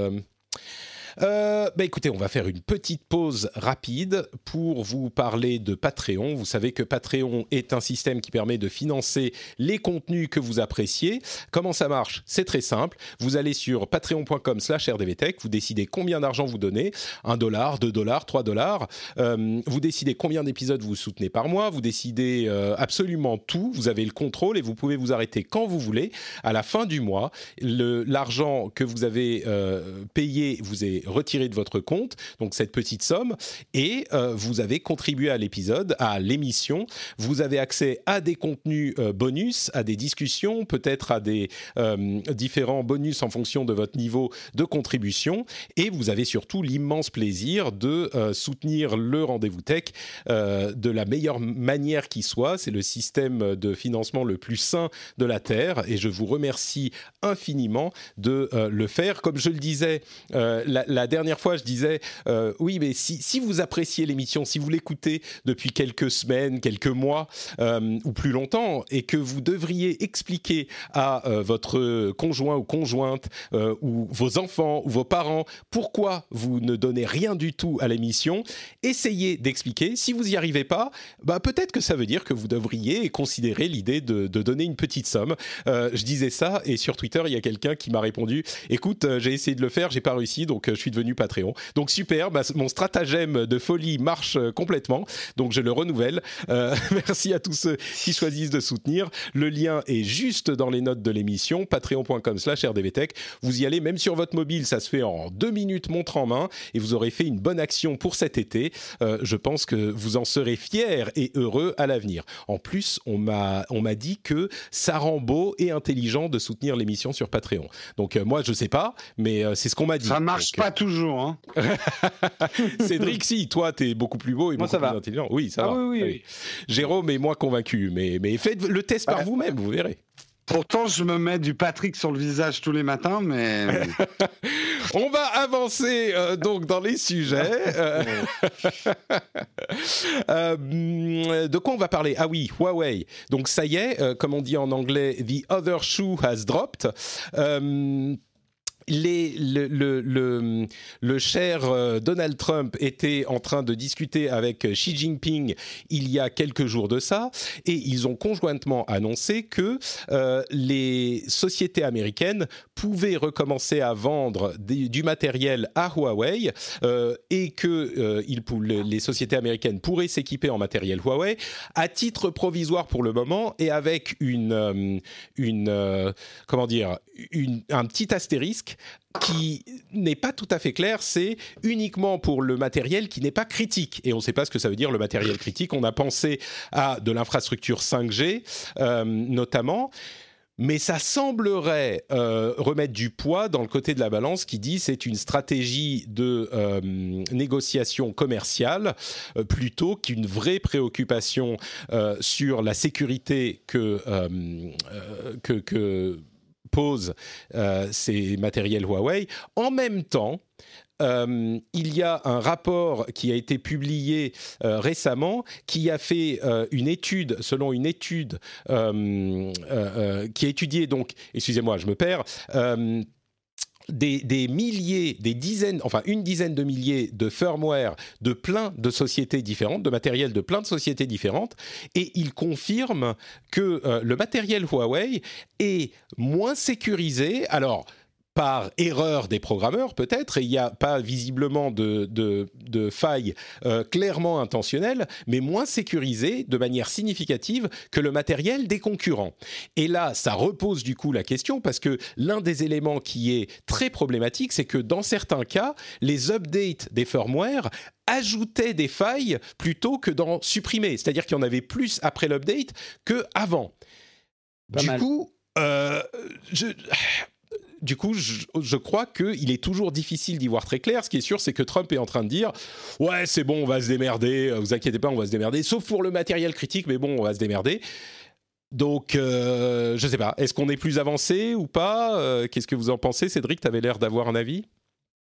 Euh, bah écoutez, on va faire une petite pause rapide pour vous parler de Patreon. Vous savez que Patreon est un système qui permet de financer les contenus que vous appréciez. Comment ça marche? C'est très simple. Vous allez sur patreon.com slash rdvtech, vous décidez combien d'argent vous donnez, 1 dollar, 2 dollars, 3 dollars. Euh, vous décidez combien d'épisodes vous soutenez par mois, vous décidez euh, absolument tout, vous avez le contrôle et vous pouvez vous arrêter quand vous voulez. À la fin du mois, l'argent que vous avez euh, payé vous est retiré de votre compte, donc cette petite somme, et euh, vous avez contribué à l'épisode, à l'émission. Vous avez accès à des contenus euh, bonus, à des discussions, peut-être à des euh, différents bonus en fonction de votre niveau de contribution, et vous avez surtout l'immense plaisir de soutenir le rendez-vous tech de la meilleure manière qui soit. C'est le système de financement le plus sain de la Terre, et je vous remercie infiniment de le faire. Comme je le disais la, dernière fois, je disais, euh, oui, mais si, vous appréciez l'émission, si vous l'écoutez depuis quelques semaines, quelques mois euh, ou plus longtemps, et que vous devriez expliquer à euh, votre conjoint ou conjointe ou vos enfants ou vos parents pourquoi vous ne donnez rien du tout à l'émission, essayez d'expliquer. Si vous n'y arrivez pas, bah, peut-être que ça veut dire que vous devriez considérer l'idée de, donner une petite somme. je disais ça et sur Twitter, il y a quelqu'un qui m'a répondu, écoute, j'ai essayé de le faire, j'ai pas réussi, donc je suis devenu Patreon. Donc super, bah, mon stratagème de folie marche euh, complètement, donc je le renouvelle. Euh, [laughs] merci à tous ceux qui choisissent de soutenir. Le lien est juste dans les notes de l'émission, patreon.com slash rdvtech. Vous y allez, même sur votre mobile, ça se fait en deux minutes montre en main, et vous aurez fait une bonne action pour cet été. Euh, je pense que vous en serez fiers et heureux à l'avenir. En plus, on m'a on m'a dit que ça rend beau et intelligent de soutenir l'émission sur Patreon. Donc moi, je sais pas, mais c'est ce qu'on m'a dit.
Ça marche pas toujours Hein. [laughs]
Cédric, si, toi, t'es beaucoup plus beau et beaucoup plus intelligent. Oui, ça
ah
va.
Oui, oui,
Jérôme est moins convaincu, mais, mais faites le test par vous-même, vous verrez.
Pourtant, je me mets du Patrick sur le visage tous les matins, mais... [laughs]
On va avancer euh, donc dans les sujets. [laughs] Euh, euh, de quoi on va parler? Ah oui, Huawei. Donc ça y est, comme on dit en anglais, the other shoe has dropped le, cher euh, Donald Trump était en train de discuter avec Xi Jinping il y a quelques jours de ça, et ils ont conjointement annoncé que euh, les sociétés américaines pouvaient recommencer à vendre du matériel à Huawei euh, et que les sociétés américaines pourraient s'équiper en matériel Huawei à titre provisoire pour le moment et avec une, comment dire, un petit astérisque qui n'est pas tout à fait clair, c'est uniquement pour le matériel qui n'est pas critique. Et on ne sait pas ce que ça veut dire le matériel critique. On a pensé à de l'infrastructure 5G euh, notamment. Mais ça semblerait euh, remettre du poids dans le côté de la balance qui dit c'est une stratégie de euh, négociation commerciale plutôt qu'une vraie préoccupation sur la sécurité que, que, que pose euh, ces matériels Huawei. En même temps, euh, il y a un rapport qui a été publié euh, récemment qui a fait une étude, selon une étude qui a étudié donc, excusez-moi, je me perds des, milliers, des dizaines, enfin une dizaine de milliers de firmware de plein de sociétés différentes, de matériel de plein de sociétés différentes, et il confirme que euh, le matériel Huawei est moins sécurisé. Alors, par erreur des programmeurs peut-être, et il n'y a pas visiblement de, de, failles euh, clairement intentionnelles, mais moins sécurisées de manière significative que le matériel des concurrents. Et là, ça repose du coup la question, parce que l'un des éléments qui est très problématique, c'est que dans certains cas, les updates des firmware ajoutaient des failles plutôt que d'en supprimer. C'est-à-dire qu'il y en avait plus après l'update que avant. du coup, je du coup, je, crois qu'il est toujours difficile d'y voir très clair. Ce qui est sûr, c'est que Trump est en train de dire Ouais, c'est bon, on va se démerder, vous inquiétez pas, on va se démerder, sauf pour le matériel critique, mais bon, on va se démerder. Donc, euh, je sais pas, est-ce qu'on est plus avancé ou pas? Euh, Qu'est-ce que vous en pensez? Cédric, tu avais l'air d'avoir un avis?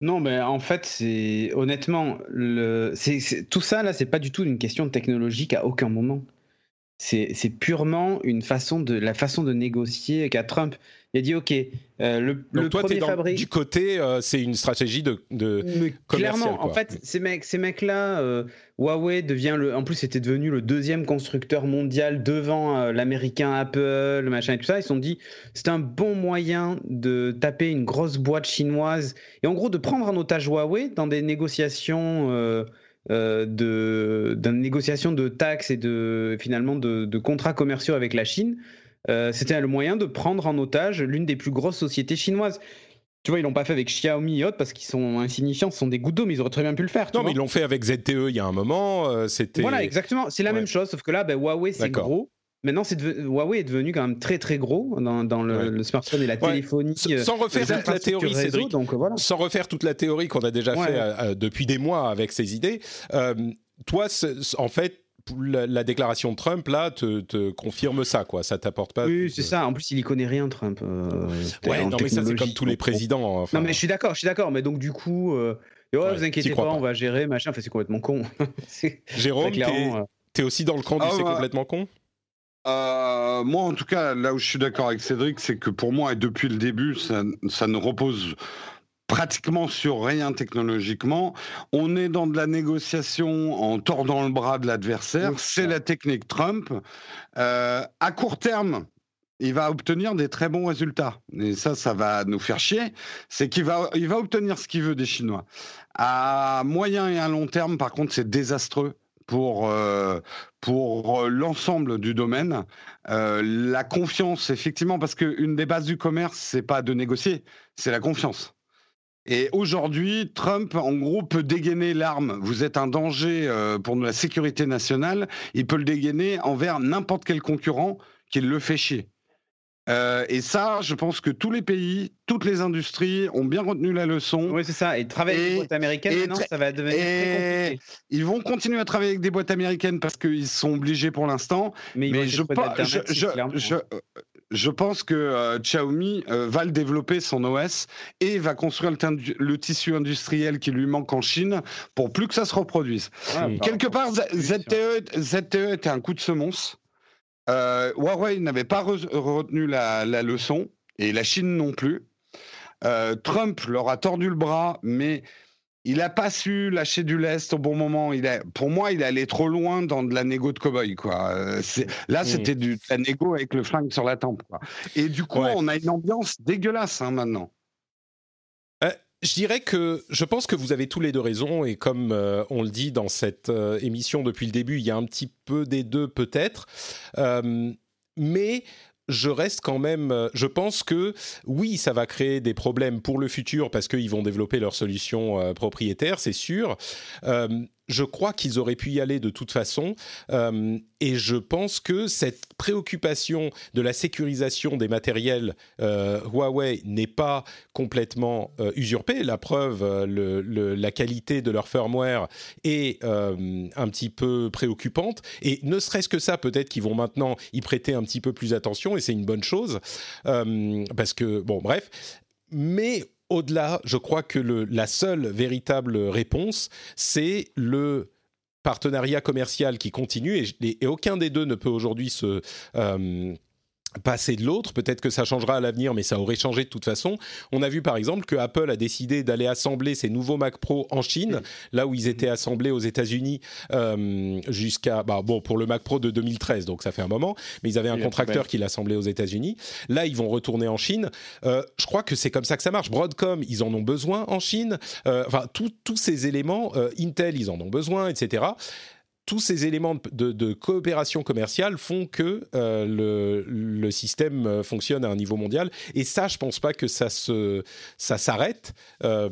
Non, mais en fait, c'est honnêtement, le, tout ça là, c'est pas du tout une question technologique à aucun moment. C'est purement une façon de la façon de négocier qu'a Trump. Il a dit OK, euh, le,
Donc toi, premier dans, du côté, euh, c'est une stratégie de, de
clairement. En fait, ces mecs, ces mecs-là, euh, Huawei devient le. En plus, c'était devenu le deuxième constructeur mondial devant l'américain Apple, le machin et tout ça. Ils se sont dit, c'est un bon moyen de taper une grosse boîte chinoise et en gros de prendre en otage Huawei dans des négociations. de, négociation de taxes et de finalement de, de contrats commerciaux avec la Chine euh, c'était le moyen de prendre en otage l'une des plus grosses sociétés chinoises. Tu vois, ils l'ont pas fait avec Xiaomi et autres parce qu'ils sont insignifiants, ce sont des gouttes d'eau, mais ils auraient très bien pu le faire.
non, mais ils l'ont fait avec ZTE il y a un moment. Euh, c'était.
Voilà, exactement. C'est la même chose, sauf que là, ben, Huawei c'est gros. Maintenant, c'est Huawei est devenu quand même très très gros dans, le, smartphone et la téléphonie.
Euh, sans refaire toute la théorie, Cédric, donc, voilà. sans refaire toute la théorie qu'on a déjà fait depuis des mois avec ces idées. toi, en fait, la, déclaration de Trump là te, confirme ça quoi. Ça t'apporte pas
oui c'est ça. En plus il y connaît rien Trump euh,
ouais non mais ça c'est comme tous les présidents
non mais je suis d'accord je suis d'accord mais donc du coup euh, vous inquiétez pas, on va gérer machin. Enfin c'est complètement con. [laughs]
Jérôme euh. t'es es aussi dans le camp du ah, c'est complètement con?
Moi, en tout cas, là où je suis d'accord avec Cédric, c'est que pour moi, et depuis le début, ça, ça ne repose pratiquement sur rien technologiquement. On est dans de la négociation en tordant le bras de l'adversaire. C'est la technique Trump. Euh, à court terme, il va obtenir des très bons résultats. Et ça, ça va nous faire chier. C'est qu'il va, il va obtenir ce qu'il veut des Chinois. À moyen et à long terme, par contre, c'est désastreux pour, euh, pour l'ensemble du domaine. Euh, la confiance, effectivement, parce qu'une des bases du commerce, c'est pas de négocier, c'est la confiance. Et aujourd'hui, Trump, en gros, peut dégainer l'arme. Vous êtes un danger euh, pour la sécurité nationale. Il peut le dégainer envers n'importe quel concurrent qui le fait chier. Euh, et ça, je pense que tous les pays, toutes les industries ont bien retenu la leçon.
Oui, c'est ça. Et travailler avec des boîtes américaines, maintenant, ça va devenir très compliqué.
Ils vont continuer à travailler avec des boîtes américaines parce qu'ils sont obligés pour l'instant. Mais, mais je, je, je, je pense que euh, Xiaomi euh, va le développer son OS et va construire le, tissu industriel qui lui manque en Chine pour plus que ça se reproduise. Bah, Quelque part, ZTE, ZTE était un coup de semonce. Euh, Huawei n'avait pas retenu la, la, leçon et la Chine non plus. Trump leur a tordu le bras, mais il n'a pas su lâcher du lest au bon moment. Il a, pour moi, il est allé trop loin dans de la négo de cowboy. Quoi. Euh, là, mm. c'était du, de la négo avec le flingue sur la tempe. Quoi. Et du coup, on a une ambiance dégueulasse hein, maintenant.
Euh, je dirais que je pense que vous avez tous les deux raison et comme euh, on le dit dans cette émission depuis le début, il y a un petit peu des deux peut-être. mais je reste quand même. Euh, je pense que oui, ça va créer des problèmes pour le futur parce qu'ils vont développer leurs solutions euh, propriétaires, c'est sûr. Euh, je crois qu'ils auraient pu y aller de toute façon. Euh, et je pense que cette préoccupation de la sécurisation des matériels euh, Huawei n'est pas complètement euh, usurpée. La preuve, la qualité de leur firmware est un petit peu préoccupante. Et ne serait-ce que ça, peut-être qu'ils vont maintenant y prêter un petit peu plus attention. Et c'est une bonne chose. parce que, bon, bref. Mais au-delà, je crois que la seule véritable réponse, c'est le partenariat commercial qui continue et, aucun des deux ne peut aujourd'hui se euh, passer de l'autre. Peut-être que ça changera à l'avenir, mais ça aurait changé de toute façon. On a vu par exemple que Apple a décidé d'aller assembler ses nouveaux Mac Pro en Chine, là où ils étaient assemblés aux États-Unis euh, jusqu'à bah, bon pour le Mac Pro de 2013, donc ça fait un moment. Mais ils avaient un contracteur qui l'assemblait aux États-Unis. Là, ils vont retourner en Chine. Euh, je crois que c'est comme ça que ça marche. Broadcom, ils en ont besoin en Chine. Euh, enfin, tous ces éléments, Intel, ils en ont besoin, etc tous ces éléments de, coopération commerciale font que euh, le, système euh, fonctionne à un niveau mondial. Et ça, je pense pas que ça s'arrête. Euh,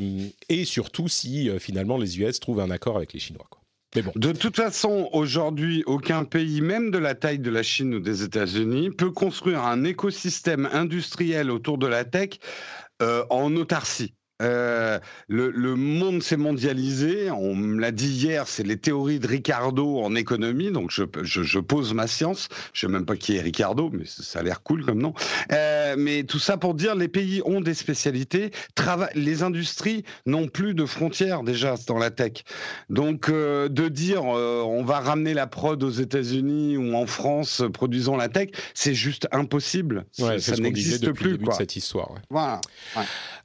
et surtout si finalement les US trouvent un accord avec les Chinois.
De toute façon, aujourd'hui, aucun pays, même de la taille de la Chine ou des États-Unis, peut construire un écosystème industriel autour de la tech en autarcie. Euh, le, monde s'est mondialisé. On me l'a dit hier, c'est les théories de Ricardo en économie. Donc je, pose ma science. Je sais même pas qui est Ricardo, mais ça a l'air cool comme nom. Euh, mais tout ça pour dire, les pays ont des spécialités. les industries n'ont plus de frontières déjà dans la tech. Donc euh, de dire on va ramener la prod aux États-Unis ou en France produisant la tech, c'est juste impossible.
ça n'existe plus. quoi. cette histoire. Voilà.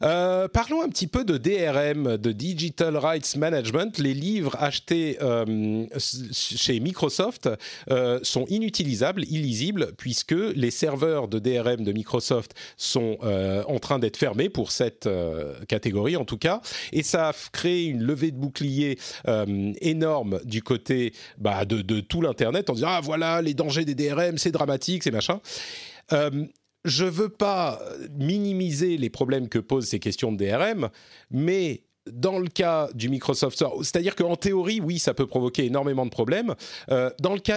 parlons un petit peu de DRM, de Digital Rights Management. Les livres achetés euh, chez Microsoft euh, sont inutilisables, illisibles, puisque les serveurs de DRM de Microsoft sont euh, en train d'être fermés pour cette catégorie en tout cas. Et ça a créé une levée de bouclier énorme du côté bah, de, de, tout l'Internet en disant Ah voilà, les dangers des DRM, c'est dramatique, c'est machin je ne veux pas minimiser les problèmes que posent ces questions de DRM, mais dans le cas du Microsoft Store, c'est-à-dire qu'en théorie, oui, ça peut provoquer énormément de problèmes. Euh, dans le cas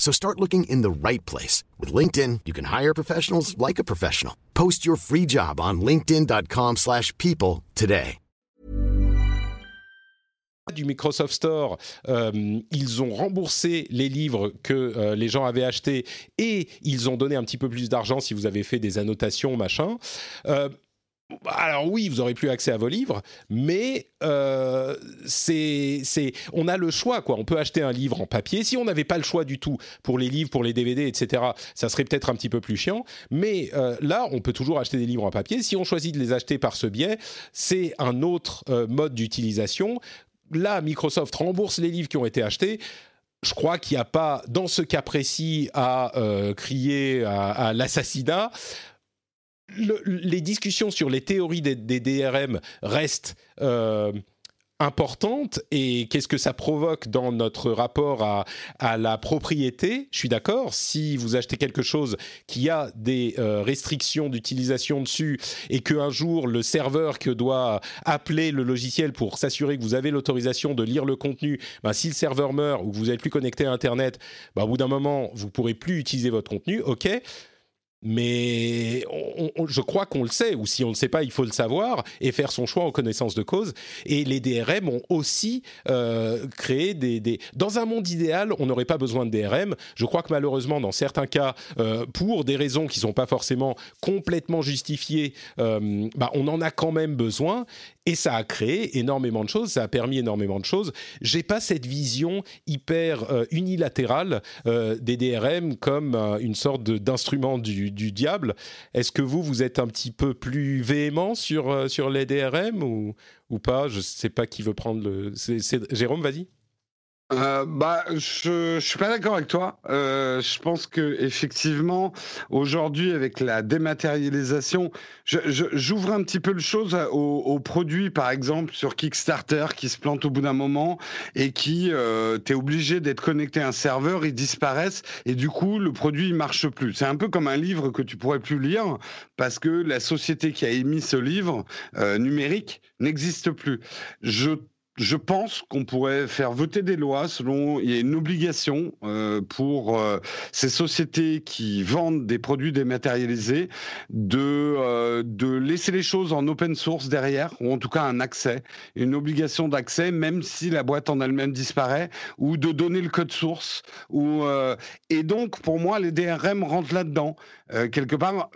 So start looking in the right place. With LinkedIn, you can hire professionals like a professional. Post your free job on linkedin.com slash people today. du Microsoft Store, euh, ils ont remboursé les livres que euh, les gens avaient achetés et ils ont donné un petit peu plus d'argent si vous avez fait des annotations, machin. Euh, alors oui, vous aurez plus accès à vos livres, mais euh, c'est, on a le choix quoi. On peut acheter un livre en papier. Si on n'avait pas le choix du tout pour les livres, pour les DVD, etc., ça serait peut-être un petit peu plus chiant. Mais euh, là, on peut toujours acheter des livres en papier. Si on choisit de les acheter par ce biais, c'est un autre euh, mode d'utilisation. Là, Microsoft rembourse les livres qui ont été achetés je crois qu'il n'y a pas, dans ce cas précis, à crier à l'assassinat les discussions sur les théories des, DRM restent euh, importantes et qu'est-ce que ça provoque dans notre rapport à, la propriété Je suis d'accord, si vous achetez quelque chose qui a des euh, restrictions d'utilisation dessus et qu'un jour le serveur que doit appeler le logiciel pour s'assurer que vous avez l'autorisation de lire le contenu, ben, si le serveur meurt ou que vous n'êtes plus connecté à Internet, ben, au bout d'un moment, vous pourrez plus utiliser votre contenu, ok mais je crois qu'on le sait, ou si on ne le sait pas, il faut le savoir et faire son choix en connaissance de cause. Et les DRM ont aussi euh, créé des, Dans un monde idéal, on n'aurait pas besoin de DRM. Je crois que malheureusement, dans certains cas, euh, pour des raisons qui ne sont pas forcément complètement justifiées, euh, bah, on en a quand même besoin. Et ça a créé énormément de choses, ça a permis énormément de choses. J'ai pas cette vision hyper euh, unilatérale euh, des DRM comme euh, une sorte d'instrument du, diable. Est-ce que vous, vous êtes un petit peu plus véhément sur, sur les DRM ou, ou pas? Je sais pas qui veut prendre le... Jérôme, vas-y.
Euh, bah, je, je suis pas d'accord avec toi. Euh, je pense que effectivement, aujourd'hui, avec la dématérialisation, j'ouvre un petit peu le chose aux, produits, par exemple, sur Kickstarter, qui se plantent au bout d'un moment et qui, euh, t'es obligé d'être connecté à un serveur, ils disparaissent et du coup, le produit il marche plus. C'est un peu comme un livre que tu pourrais plus lire parce que la société qui a émis ce livre euh, numérique n'existe plus. Je je pense qu'on pourrait faire voter des lois selon il y a une obligation euh, pour euh, ces sociétés qui vendent des produits dématérialisés de euh, de laisser les choses en open source derrière ou en tout cas un accès, une obligation d'accès même si la boîte en elle-même disparaît ou de donner le code source ou et donc pour moi les DRM rentrent là-dedans quelque part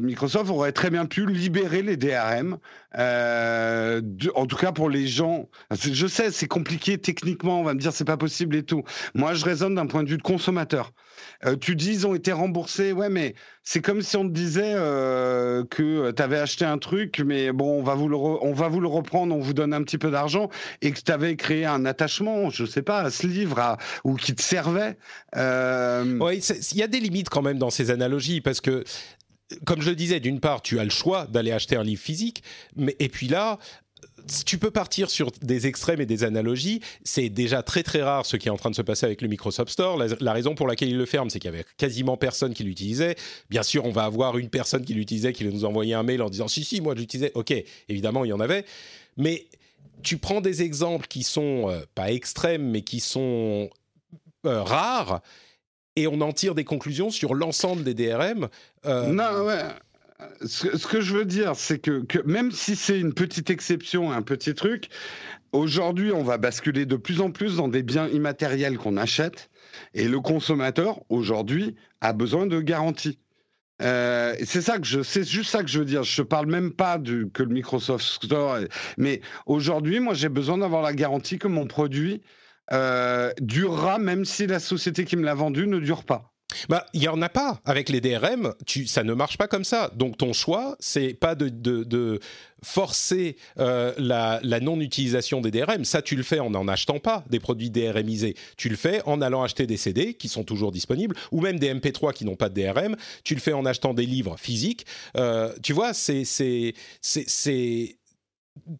Microsoft aurait très bien pu libérer les DRM en tout cas pour les gens je sais, c'est compliqué techniquement, on va me dire c'est pas possible et tout. Moi, je raisonne d'un point de vue de consommateur. Euh, tu dis ils ont été remboursés, ouais, mais c'est comme si on te disait euh, que tu avais acheté un truc, mais bon, on va vous le on va vous le reprendre, on vous donne un petit peu d'argent et que tu avais créé un attachement, je sais pas, à ce livre ou qui te servait.
Euh... Oui, il y a des limites quand même dans ces analogies parce que comme je le disais, d'une part, tu as le choix d'aller acheter un livre physique, mais et puis là, tu peux partir sur des extrêmes et des analogies. C'est déjà très très rare ce qui est en train de se passer avec le Microsoft Store. La, raison pour laquelle il le ferme, c'est qu'il y avait quasiment personne qui l'utilisait. Bien sûr, on va avoir une personne qui l'utilisait qui nous envoyer un mail en disant si si moi je l'utilisais. Ok, évidemment il y en avait, mais tu prends des exemples qui sont euh, pas extrêmes mais qui sont euh, rares et on en tire des conclusions sur l'ensemble des DRM.
Euh, non ouais ce, que je veux dire, c'est que, même si c'est une petite exception, un petit truc, aujourd'hui, on va basculer de plus en plus dans des biens immatériels qu'on achète, et le consommateur, aujourd'hui, a besoin de garanties. Euh, c'est ça que je, c'est juste ça que je veux dire. Je parle même pas du, que le Microsoft Store, mais aujourd'hui, moi, j'ai besoin d'avoir la garantie que mon produit euh, durera, même si la société qui me l'a vendu ne dure pas.
Bah, il y en a pas avec les DRM. Ça ne marche pas comme ça. Donc ton choix, c'est pas de, forcer euh, la, non-utilisation des DRM. Ça, tu le fais en n'en achetant pas des produits DRMisés. Tu le fais en allant acheter des CD qui sont toujours disponibles, ou même des MP3 qui n'ont pas de DRM. Tu le fais en achetant des livres physiques. Euh, tu vois,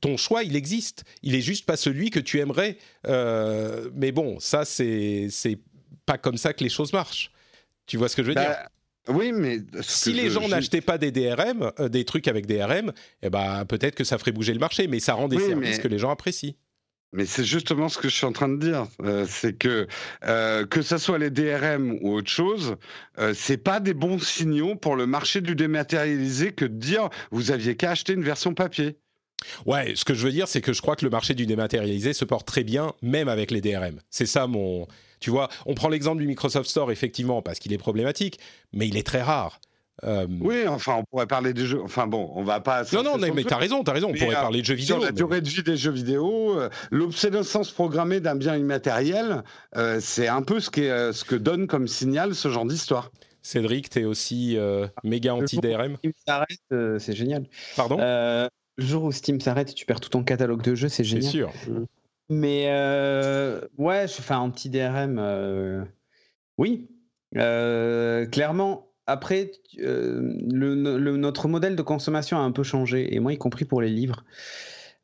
ton choix, il existe. Il est juste pas celui que tu aimerais. Euh, mais bon, ça, c'est c'est pas comme ça que les choses marchent. Tu vois ce que je veux dire?
bah, oui, mais
si les gens n'achetaient pas des DRM, euh, des trucs avec DRM, eh ben peut-être que ça ferait bouger le marché, mais ça rend des services que les gens apprécient.
Mais c'est justement ce que je suis en train de dire, euh, c'est que euh, que ce soit les DRM ou autre chose, c'est pas des bons signaux pour le marché du dématérialisé que de dire vous aviez qu'à acheter une version papier.
Ouais, ce que je veux dire, c'est que je crois que le marché du dématérialisé se porte très bien, même avec les DRM. C'est ça mon, tu vois, on prend l'exemple du Microsoft Store, effectivement, parce qu'il est problématique, mais il est très rare.
Euh, oui, enfin, on pourrait parler des jeux. Enfin bon, on va pas.
Non, non, mais, t'as raison, t'as raison. On pourrait parler de jeux vidéo.
Sur la durée de vie des jeux vidéo, euh, l'obsolescence programmée d'un bien immatériel, euh, c'est un peu ce, ce que donne comme signal ce genre d'histoire.
Cédric, t'es aussi méga anti-DRM.
C'est génial.
Pardon?
Le jour où Steam s'arrête, tu perds tout ton catalogue de jeux, c'est génial.
C'est sûr.
Mm. Mais euh, ouais, enfin, anti-DRM, euh, oui. Euh, clairement, après, le, notre modèle de consommation a un peu changé, et moi y compris pour les livres.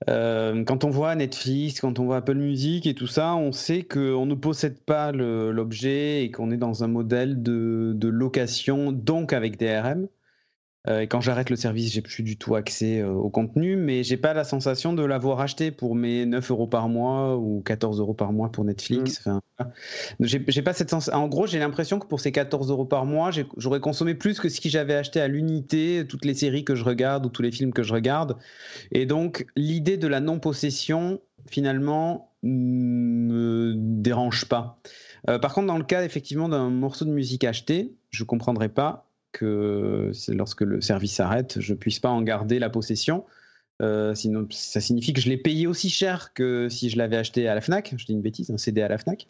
quand on voit Netflix, quand on voit Apple Music et tout ça, on sait qu'on ne possède pas l'objet et qu'on est dans un modèle de, de, location, donc avec DRM. Euh, et quand j'arrête le service, j'ai plus du tout accès euh, au contenu, mais j'ai pas la sensation de l'avoir acheté pour mes 9 euros par mois ou 14 euros par mois pour Netflix. Mm. Enfin, j'ai pas cette. En gros, j'ai l'impression que pour ces 14 euros par mois, j'aurais consommé plus que ce que j'avais acheté à l'unité, toutes les séries que je regarde ou tous les films que je regarde. Et donc, l'idée de la non-possession, finalement, me dérange pas. Euh, par contre, dans le cas effectivement d'un morceau de musique acheté, je comprendrais pas que lorsque le service s'arrête, je puisse pas en garder la possession. Euh, sinon, ça signifie que je l'ai payé aussi cher que si je l'avais acheté à la Fnac. Je dis une bêtise, un CD à la Fnac.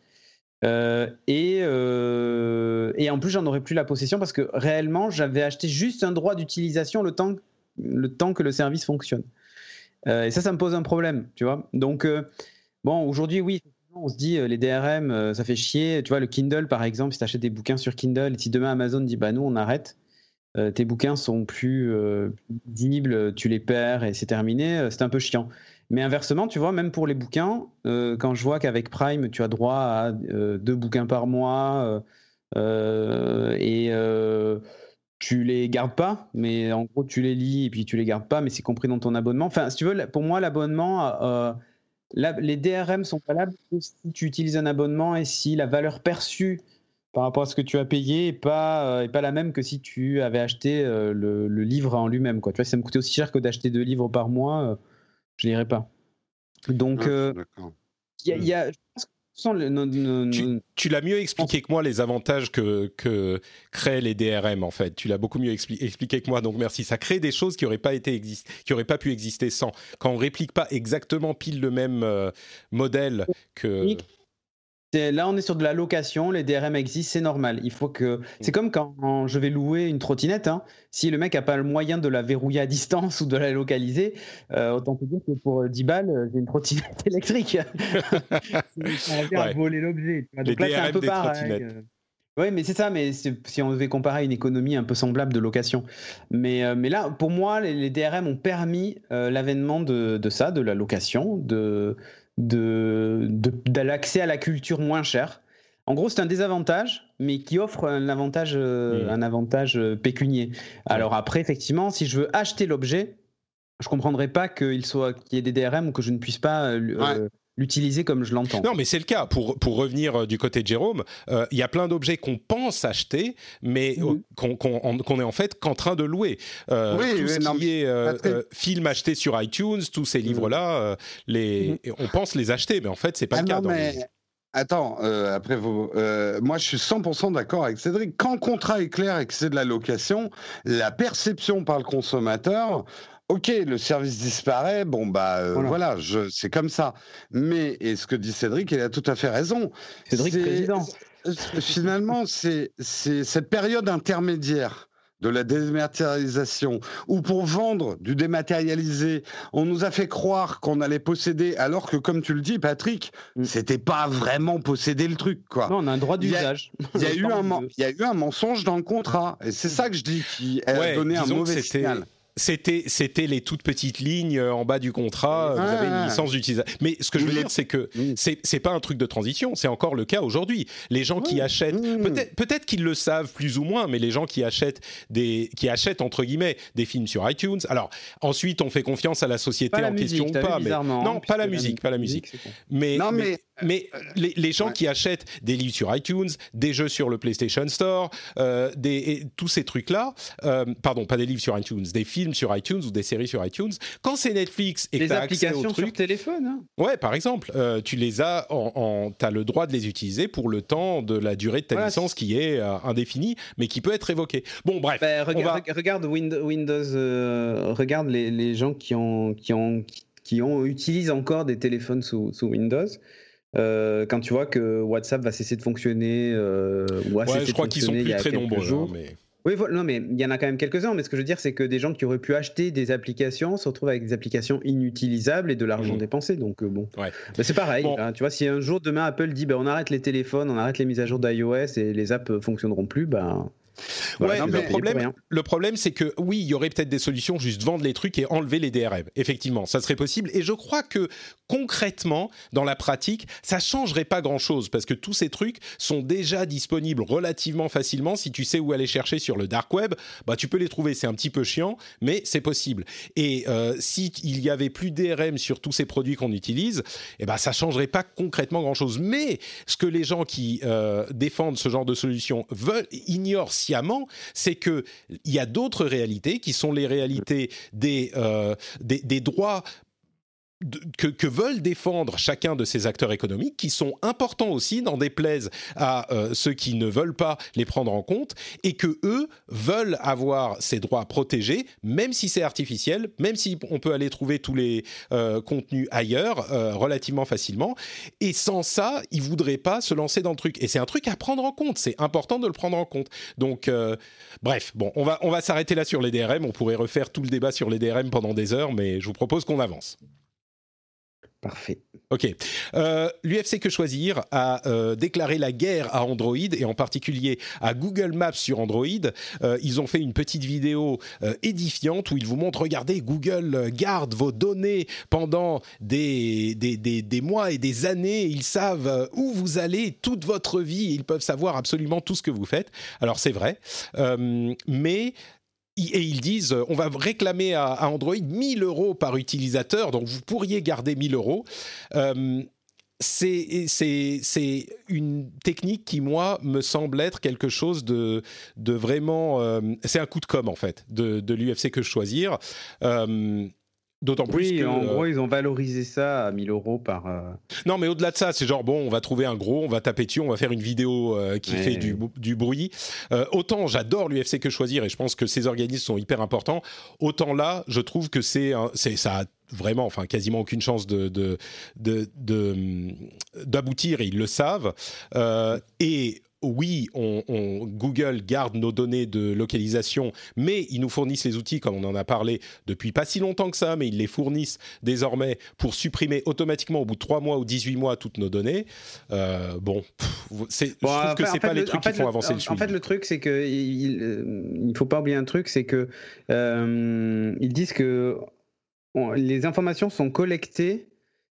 Euh, et, euh, et, en plus, j'en aurais plus la possession parce que réellement, j'avais acheté juste un droit d'utilisation le temps, le temps que le service fonctionne. et ça, ça me pose un problème, tu vois. Donc, bon, aujourd'hui, oui, on se dit, euh, les DRM, euh, ça fait chier. Tu vois, le Kindle, par exemple, si tu achètes des bouquins sur Kindle, et si demain Amazon dit, bah nous, on arrête, euh, tes bouquins sont plus visibles, tu les perds et c'est terminé, c'est un peu chiant. Mais inversement, tu vois, même pour les bouquins, quand je vois qu'avec Prime, tu as droit à deux bouquins par mois et tu les gardes pas, mais en gros, tu les lis et puis tu les gardes pas, mais c'est compris dans ton abonnement. Enfin, si tu veux, pour moi, l'abonnement les DRM sont valables si tu utilises un abonnement et si la valeur perçue par rapport à ce que tu as payé n'est pas, euh, pas la même que si tu avais acheté euh, le, livre en lui-même. Tu vois, si ça me coûtait aussi cher que d'acheter deux livres par mois, euh, je n'irais pas. Donc, ah, il y, a,
tu, l'as mieux expliqué que moi les avantages que, que créent les DRM en fait. Tu l'as beaucoup mieux expliqué que moi, donc merci. Ça crée des choses qui n'auraient pas été qui auraient pas pu exister sans. Quand on réplique pas exactement pile le même euh, modèle que
là, on est sur de la location, les DRM existent, c'est normal. Il faut que. C'est comme quand je vais louer une trottinette. Hein. Si le mec n'a pas le moyen de la verrouiller à distance [laughs] ou de la localiser, euh, autant te dire que pour 10 balles, euh, j'ai une trottinette [laughs] électrique. [laughs] on à voler l'objet.
Donc là, c'est un peu pareil. Euh.
Oui, mais c'est ça, mais si on devait comparer une économie un peu semblable de location. Mais, mais là, pour moi, les, DRM ont permis l'avènement de, de, ça, de la location, de, de, de, l'accès à la culture moins cher. En gros, c'est un désavantage, mais qui offre un avantage, euh, un avantage euh, pécunier. Alors après, effectivement, si je veux acheter l'objet, je comprendrais pas qu'il soit qu'il y ait des DRM ou que je ne puisse pas euh, l'utiliser comme je l'entends.
Non, mais c'est le cas. Pour, pour revenir euh, du côté de Jérôme, euh, il y a plein d'objets qu'on pense acheter, mais mhm. qu'on est en fait qu'en train de louer. Euh, oui, tout ce qui est film acheté sur iTunes, tous ces mhm. livres-là, les, mhm. on pense les acheter, mais en fait, c'est pas le ah cas. Non, mais...
Attends, après vous, moi je suis 100% d'accord avec Cédric. Quand le contrat est clair et que c'est de la location, la perception par le consommateur, Ok, le service disparaît, bon bah euh, voilà, c'est comme ça. Mais et ce que dit Cédric, il a tout à fait raison.
Cédric président.
Finalement, c'est cette période intermédiaire de la dématérialisation, où pour vendre du dématérialisé, on nous a fait croire qu'on allait posséder, alors que comme tu le dis, Patrick, mm. c'était pas vraiment posséder le truc, quoi.
Non, on a un droit d'usage.
Il y, a [laughs] [laughs] eu un, il y a eu un mensonge dans le contrat, et c'est ça que je dis qui a donné un mauvais signal
c'était c'était les toutes petites lignes euh, en bas du contrat. Vous avez une ah. licence d'utilisation. Mais ce que je veux dire, c'est que c'est c'est pas un truc de transition. C'est encore le cas aujourd'hui. Les gens qui achètent, peut-être peut-être qu'ils le savent plus ou moins, mais les gens qui achètent des qui achètent entre guillemets des films sur iTunes. Alors ensuite, on fait confiance à la société en question ou pas. Mais non, pas la musique, pas la musique. Mais, non, mais mais les, les gens qui achètent des livres sur iTunes, des jeux sur le PlayStation Store, euh, des, tous ces trucs-là, euh, pardon, pas des livres sur iTunes, des films sur iTunes ou des séries sur iTunes, quand c'est Netflix et que tu as accès au truc,
sur téléphone. Hein.
Ouais, par exemple, euh, tu les as, en, tu as le droit de les utiliser pour le temps de la durée de ta licence qui est euh, indéfinie, mais qui peut être évoquée. Bon, bref.
Bah, regarde, regarde, Windows, euh, regarde les, les, gens qui ont, qui ont, qui ont utilisent encore des téléphones sous, sous Windows. Quand tu vois que WhatsApp va cesser de fonctionner,
euh, ouais, je crois qu'ils sont plus très nombreux. Hein, mais...
Oui, non, mais il y en a quand même quelques-uns. Mais ce que je veux dire, c'est que des gens qui auraient pu acheter des applications se retrouvent avec des applications inutilisables et de l'argent mmh. dépensé. Donc, euh, bon. Ouais. c'est pareil. Hein, tu vois, si un jour, demain, Apple dit ben, on arrête les téléphones, on arrête les mises à jour d'iOS et les apps fonctionneront plus, ben
ouais, le, problème, le problème, c'est que oui, il y aurait peut-être des solutions, juste vendre les trucs et enlever les DRM. Effectivement, ça serait possible. Et je crois que concrètement, dans la pratique, ça changerait pas grand-chose parce que tous ces trucs sont déjà disponibles relativement facilement. Si tu sais où aller chercher sur le dark web, bah tu peux les trouver. C'est un petit peu chiant, mais c'est possible. Et euh, si il y avait plus DRM sur tous ces produits qu'on utilise, eh ben ça changerait pas concrètement grand-chose. Mais ce que les gens qui euh, défendent ce genre de solution veulent ignorent c'est que il y a d'autres réalités qui sont les réalités des, euh, droits que, veulent défendre chacun de ces acteurs économiques, qui sont importants aussi, n'en déplaise à euh, ceux qui ne veulent pas les prendre en compte, et que eux veulent avoir ces droits protégés, même si c'est artificiel, même si on peut aller trouver tous les euh, contenus ailleurs euh, relativement facilement. Et sans ça, ils voudraient pas se lancer dans le truc. Et c'est un truc à prendre en compte. C'est important de le prendre en compte. Donc, bref, bon, on va on va s'arrêter là sur les DRM. On pourrait refaire tout le débat sur les DRM pendant des heures, mais je vous propose qu'on avance.
Parfait.
Ok. Euh, L'UFC Que Choisir a euh, déclaré la guerre à Android et en particulier à Google Maps sur Android. Euh, ils ont fait une petite vidéo édifiante où ils vous montrent, regardez, Google garde vos données pendant des, mois et des années. Ils savent où vous allez toute votre vie. Ils peuvent savoir absolument tout ce que vous faites. Alors c'est vrai. mais et ils disent, on va réclamer à, Android 1000 euros par utilisateur, donc vous pourriez garder 1000 euros c'est une technique qui, moi, me semble être quelque chose de, de vraiment... Euh, c'est un coup de com', en fait, de, de l'UFC que je choisir. Euh, D'autant plus que,
en gros, ils ont valorisé ça à 1000 euros par. Euh,
non, mais au-delà de ça, c'est genre bon, on va trouver un gros, on va taper dessus, on va faire une vidéo qui fait du, du bruit. autant j'adore l'UFC que choisir et je pense que ces organismes sont hyper importants. Autant là, je trouve que c'est ça a vraiment, enfin quasiment aucune chance de, d'aboutir, et ils le savent. Euh, et oui, on, Google garde nos données de localisation, mais ils nous fournissent les outils, comme on en a parlé depuis pas si longtemps que ça, mais ils les fournissent désormais pour supprimer automatiquement au bout de 3 mois ou 18 mois toutes nos données. Euh, bon, c'est, je trouve que c'est pas les trucs qui font avancer le suivi.
En fait, le truc, c'est qu'il il, il, faut pas oublier un truc, c'est que euh, ils disent que les informations sont collectées,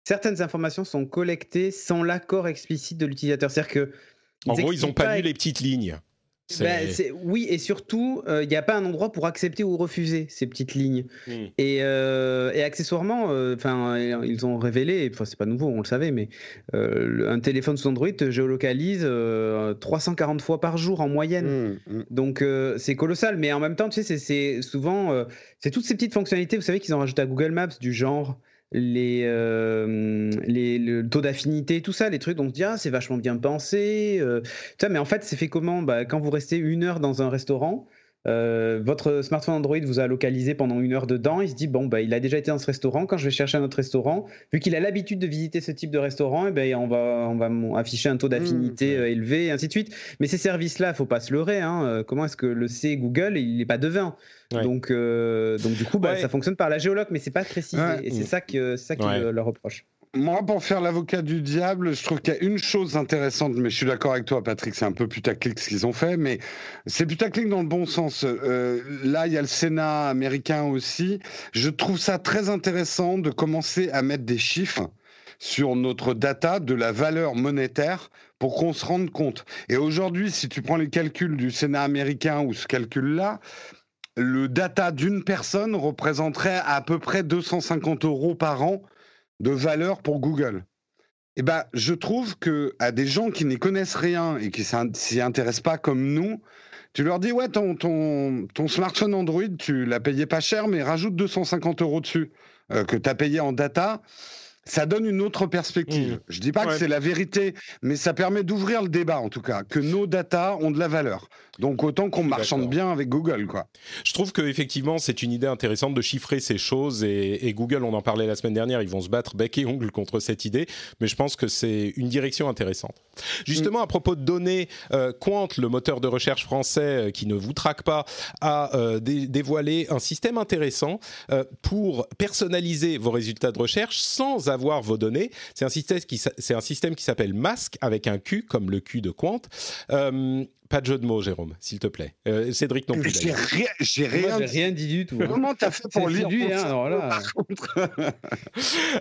certaines informations sont collectées sans l'accord explicite de l'utilisateur. C'est-à-dire que.
En gros, ils n'ont pas lu les petites lignes.
Ben, oui, et surtout, il euh, n'y a pas un endroit pour accepter ou refuser ces petites lignes. Hmm. Euh, et, accessoirement, euh, enfin, ils ont révélé, enfin, c'est pas nouveau, on le savait, mais un téléphone sous Android te géolocalise 340 fois par jour en moyenne. Hmm, hmm. Donc, c'est colossal. Mais en même temps, tu sais, c'est souvent, c'est toutes ces petites fonctionnalités, vous savez, qu'ils ont rajouté à Google Maps, du genre les, euh, les, le taux d'affinité, tout ça, les trucs on se dit ah, c'est vachement bien pensé. Euh, mais en fait, c'est fait comment? Bah, Quand vous restez une heure dans un restaurant, euh, votre smartphone Android vous a localisé pendant une heure dedans. Il se dit bon, bah, il a déjà été dans ce restaurant. Quand je vais chercher un autre restaurant, vu qu'il a l'habitude de visiter ce type de restaurant, et eh ben, on va, on va afficher un taux mmh, d'affinité élevé, et ainsi de suite. Mais ces services-là, faut pas se leurrer. Hein. Comment est-ce que le sait Google Il n'est pas devin? Donc, euh, donc du coup, bah, ça fonctionne par la géologue, mais c'est pas précisé. Et c'est ça que ça qui leur reproche.
Moi, pour faire l'avocat du diable, je trouve qu'il y a une chose intéressante, mais je suis d'accord avec toi, Patrick, c'est un peu putaclic ce qu'ils ont fait, mais c'est putaclic dans le bon sens. Euh, là, il y a le Sénat américain aussi. Je trouve ça très intéressant de commencer à mettre des chiffres sur notre data de la valeur monétaire pour qu'on se rende compte. Et aujourd'hui, si tu prends les calculs du Sénat américain ou ce calcul-là, le data d'une personne représenterait à peu près 250 euros par an de valeur pour Google. Eh ben, je trouve que à des gens qui n'y connaissent rien et qui s'y intéressent pas comme nous, tu leur dis ouais ton, ton, ton smartphone Android, tu l'as payé pas cher, mais rajoute 250 euros dessus euh, que tu as payé en data ça donne une autre perspective. Je mmh. Je dis pas que c'est la vérité, mais ça permet d'ouvrir le débat en tout cas, que nos data ont de la valeur. Donc autant qu'on marchande bien avec Google, quoi.
Je trouve que effectivement c'est une idée intéressante de chiffrer ces choses et, Google, on en parlait la semaine dernière, ils vont se battre bec et ongle contre cette idée, mais je pense que c'est une direction intéressante. Justement, mmh. à propos de données, euh, Quant, le moteur de recherche français euh, qui ne vous traque pas, a euh, dévoilé un système intéressant pour personnaliser vos résultats de recherche sans avoir vos données. C'est un système qui, s'appelle Mask avec un Q comme le Q de Quant. Euh, pas de jeu de mots, Jérôme, s'il te plaît. Euh, Cédric non plus.
J'ai rien, j'ai rien, dit du tout.
Hein. Comment t'as fait pour lire hein, [laughs]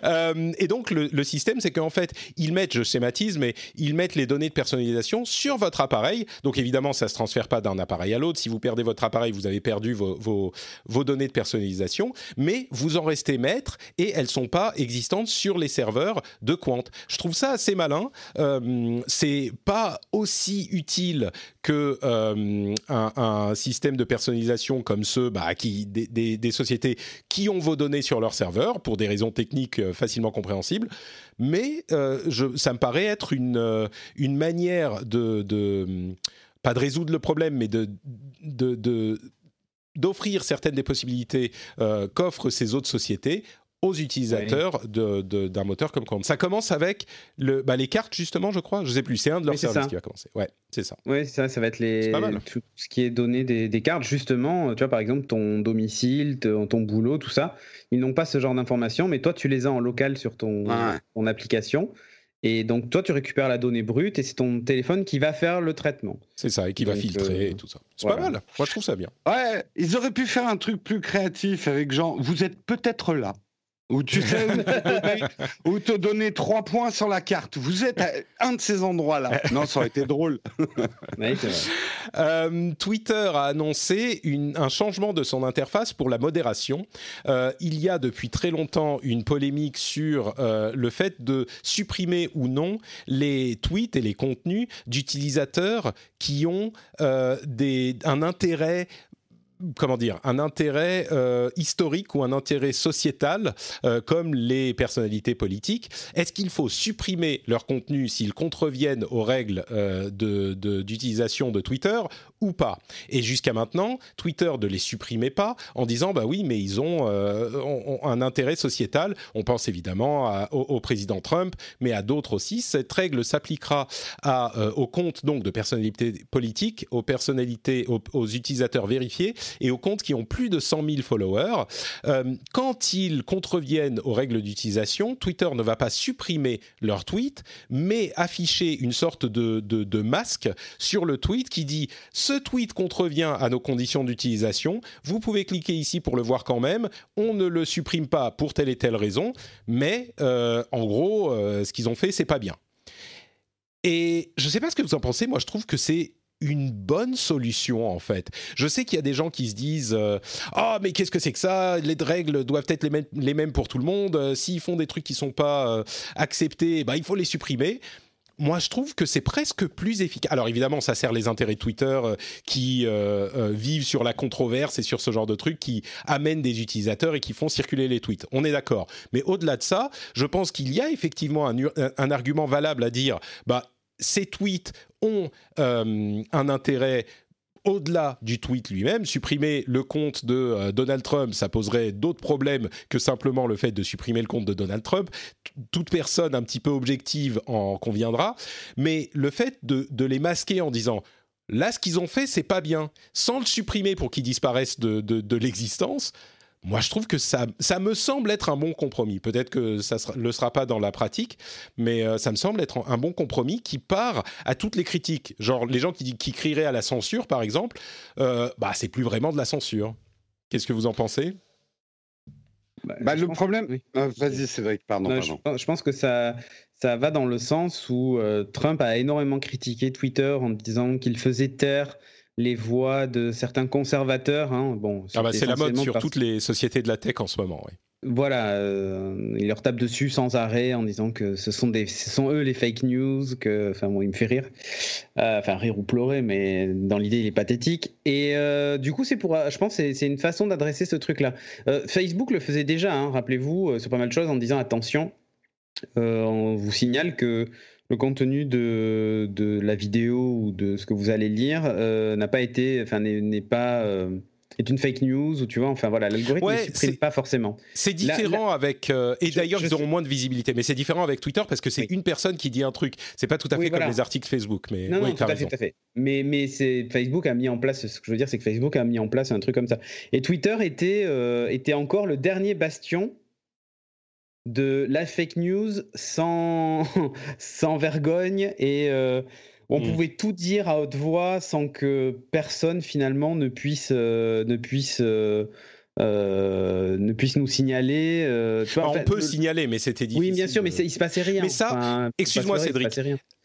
euh, Et donc le, système, c'est qu'en fait, ils mettent, je schématise, mais ils mettent les données de personnalisation sur votre appareil. Donc évidemment, ça se transfère pas d'un appareil à l'autre. Si vous perdez votre appareil, vous avez perdu vos, vos, vos, données de personnalisation, mais vous en restez maître et elles sont pas existantes sur les serveurs de Quant. Je trouve ça assez malin. Euh, c'est pas aussi utile que euh, un, système de personnalisation comme ceux bah, des, sociétés qui ont vos données sur leur serveur pour des raisons techniques euh, facilement compréhensibles. Mais euh, ça me paraît être une, manière de, pas de résoudre le problème, mais de d'offrir certaines des possibilités qu'offrent ces autres sociétés aux utilisateurs d'un moteur comme Chrome. Ça commence avec le, bah, les cartes, justement, je crois. Je sais plus, c'est un de leurs services qui va commencer. Ouais, c'est ça.
Oui, ça, ça va être les, tout ce qui est donné des, cartes, justement. Tu vois, par exemple, ton domicile, ton, boulot, tout ça. Ils n'ont pas ce genre d'informations, mais toi, tu les as en local sur ton, ton application. Et donc, toi, tu récupères la donnée brute et c'est ton téléphone qui va faire le traitement.
C'est ça, et qui va filtrer euh, et tout ça. C'est pas mal. Moi, je trouve ça bien.
Ouais, ils auraient pu faire un truc plus créatif avec genre, vous êtes peut-être là. Où tu [laughs] sais où te, donner, trois points sur la carte. Vous êtes à un de ces endroits-là. Non, ça aurait été drôle. [laughs]
Euh, Twitter a annoncé un changement de son interface pour la modération. Euh, il y a depuis très longtemps une polémique sur euh, le fait de supprimer ou non les tweets et les contenus d'utilisateurs qui ont des, un intérêt comment dire, un intérêt euh, historique ou un intérêt sociétal, euh, comme les personnalités politiques. Est-ce qu'il faut supprimer leur contenu s'ils contreviennent aux règles euh, d'utilisation de, de, Twitter ou pas? Et jusqu'à maintenant, Twitter ne les supprimait pas en disant bah oui, mais ils ont, un intérêt sociétal. On pense évidemment au, président Trump, mais à d'autres aussi. Cette règle s'appliquera aux comptes donc de personnalités politiques, aux personnalités, aux utilisateurs vérifiés et aux comptes qui ont plus de 100 000 followers. Euh, quand ils contreviennent aux règles d'utilisation, Twitter ne va pas supprimer leur tweet, mais afficher une sorte de, de, masque sur le tweet qui dit ce tweet contrevient à nos conditions d'utilisation. Vous pouvez cliquer ici pour le voir quand même. On ne le supprime pas pour telle et telle raison, mais euh, en gros, euh, ce qu'ils ont fait, c'est pas bien. Et je ne sais pas ce que vous en pensez. Moi, je trouve que c'est une bonne solution en fait. Je sais qu'il y a des gens qui se disent euh, ah mais qu'est-ce que c'est que ça? Les règles doivent être les mêmes, les mêmes pour tout le monde. Euh, s'ils font des trucs qui sont pas euh, acceptés, bah il faut les supprimer. Moi, je trouve que c'est presque plus efficace. Alors évidemment, ça sert les intérêts de Twitter qui vivent sur la controverse et sur ce genre de trucs qui amènent des utilisateurs et qui font circuler les tweets. On est d'accord. Mais au-delà de ça, je pense qu'il y a effectivement un, un argument valable à dire bah ces tweets ont euh, un intérêt au-delà du tweet lui-même, supprimer le compte de euh, Donald Trump, ça poserait d'autres problèmes que simplement le fait de supprimer le compte de Donald Trump. toute personne un petit peu objective en conviendra. Mais le fait de, les masquer en disant là, ce qu'ils ont fait, c'est pas bien, sans le supprimer pour qu'ils disparaissent de l'existence, moi, je trouve que ça, ça me semble être un bon compromis. Peut-être que ça ne le sera pas dans la pratique, mais euh, ça me semble être un bon compromis qui part à toutes les critiques. Genre, les gens qui, qui crieraient à la censure, par exemple, euh, bah, c'est plus vraiment de la censure. Qu'est-ce que vous en pensez?
Bah, bah le problème, euh, vas-y Cédric, pardon. pardon.
Je, pense que ça, ça va dans le sens où Trump a énormément critiqué Twitter en disant qu'il faisait taire les voix de certains conservateurs. Hein. Bon,
ah bah, c'est la mode sur toutes les sociétés de la tech en ce moment. Oui.
Voilà, euh, il leur tape dessus sans arrêt en disant que ce sont, des, ce sont eux les fake news, que, enfin bon, il me fait rire, euh, enfin rire ou pleurer, mais dans l'idée il est pathétique. Et euh, du coup c'est pour, je pense c'est, c'est une façon d'adresser ce truc-là. Facebook le faisait déjà, hein, rappelez-vous, sur pas mal de choses en disant attention, on vous signale que le contenu de, de, la vidéo ou de ce que vous allez lire euh, n'a pas été, enfin n'est pas euh, est une fake news ou tu vois, enfin voilà, l'algorithme ne supprime pas forcément.
C'est différent avec euh, et d'ailleurs ils auront moins de visibilité, mais c'est différent avec Twitter parce que c'est une personne qui dit un truc. C'est pas tout à fait comme les articles Facebook, mais
non,
oui,
non, tout à, fait, tout à fait, Mais mais c'est Facebook a mis en place. Ce que je veux dire, c'est que Facebook a mis en place un truc comme ça. Et Twitter était était encore le dernier bastion de la fake news sans, [laughs] sans vergogne et euh, on mmh. pouvait tout dire à haute voix sans que personne finalement ne puisse, euh, ne puisse euh, ne puisse nous signaler.
on peut signaler, mais c'était difficile.
Oui, bien sûr, mais il se passait rien.
Mais ça, excuse-moi, Cédric.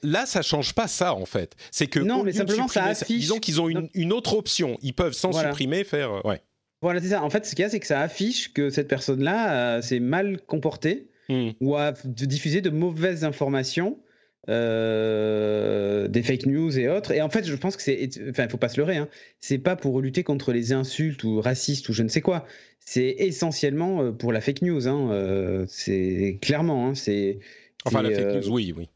Là, ça change pas ça en fait. C'est que
non, mais simplement ça affiche.
Disons qu'ils ont une, une, autre option. Ils peuvent sans supprimer faire. Ouais.
Voilà, c'est ça. En fait, ce qu'il y a, c'est que ça affiche que cette personne-là euh, s'est mal comportée hmm. ou a diffusé de mauvaises informations. Euh, des fake news et autres. Et en fait, je pense que c'est, enfin, il faut pas se leurrer. Hein. C'est pas pour lutter contre les insultes ou racistes ou je ne sais quoi. C'est essentiellement euh, pour la fake news. Hein. c'est clairement. Hein. c'est.
Enfin, la fake news, oui, oui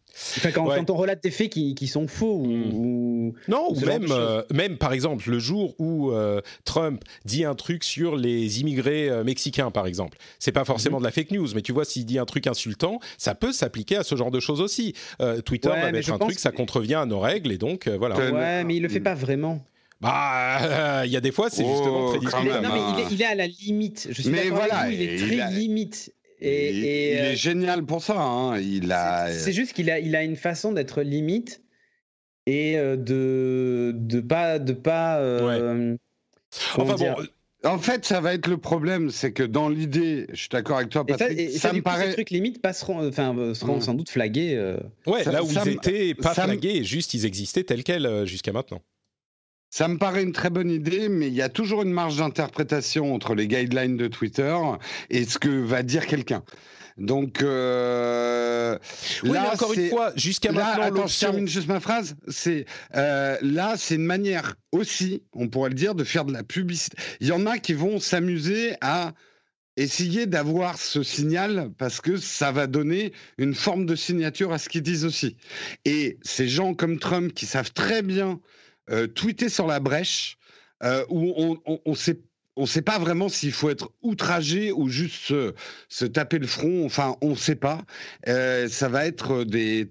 quand, on relate des faits qui, sont faux hmm. ou,
non ou même euh, même par exemple le jour où euh, Trump dit un truc sur les immigrés euh, mexicains par exemple c'est pas forcément mhm. de la fake news mais tu vois s'il dit un truc insultant ça peut s'appliquer à ce genre de choses aussi Twitter va mettre un truc ça contrevient à nos règles et donc voilà
ouais mais il le fait pas vraiment
bah, il y a des fois, c'est justement oh, très discutable.
Non, mais il est, à la limite. Je suis mais voilà, il est très limite.
Et, il, est euh, génial pour ça. Hein. Il a.
C'est juste qu'il a, il a une façon d'être limite et euh, de de pas de pas. Euh,
enfin bon. En fait, ça va être le problème, c'est que dans l'idée, je suis d'accord avec toi, Patrick. ça, me paraît.
Ces trucs limites passeront, enfin, seront mmh. sans doute flagués.
Ouais, là où ils étaient pas flagués, juste ils existaient tels quels jusqu'à maintenant.
Ça me paraît une très bonne idée, mais il y a toujours une marge d'interprétation entre les guidelines de Twitter et ce que va dire quelqu'un. Donc
euh, oui, là, encore une fois, jusqu'à maintenant,
attends, je termine juste ma phrase. C'est euh, là, c'est une manière aussi, on pourrait le dire, de faire de la publicité. Il y en a qui vont s'amuser à essayer d'avoir ce signal parce que ça va donner une forme de signature à ce qu'ils disent aussi. Et ces gens comme Trump qui savent très bien euh, tweeter sur la brèche, euh, où on, ne sait pas vraiment s'il faut être outragé ou juste se, taper le front. Enfin, on ne sait pas. Euh, ça va être des,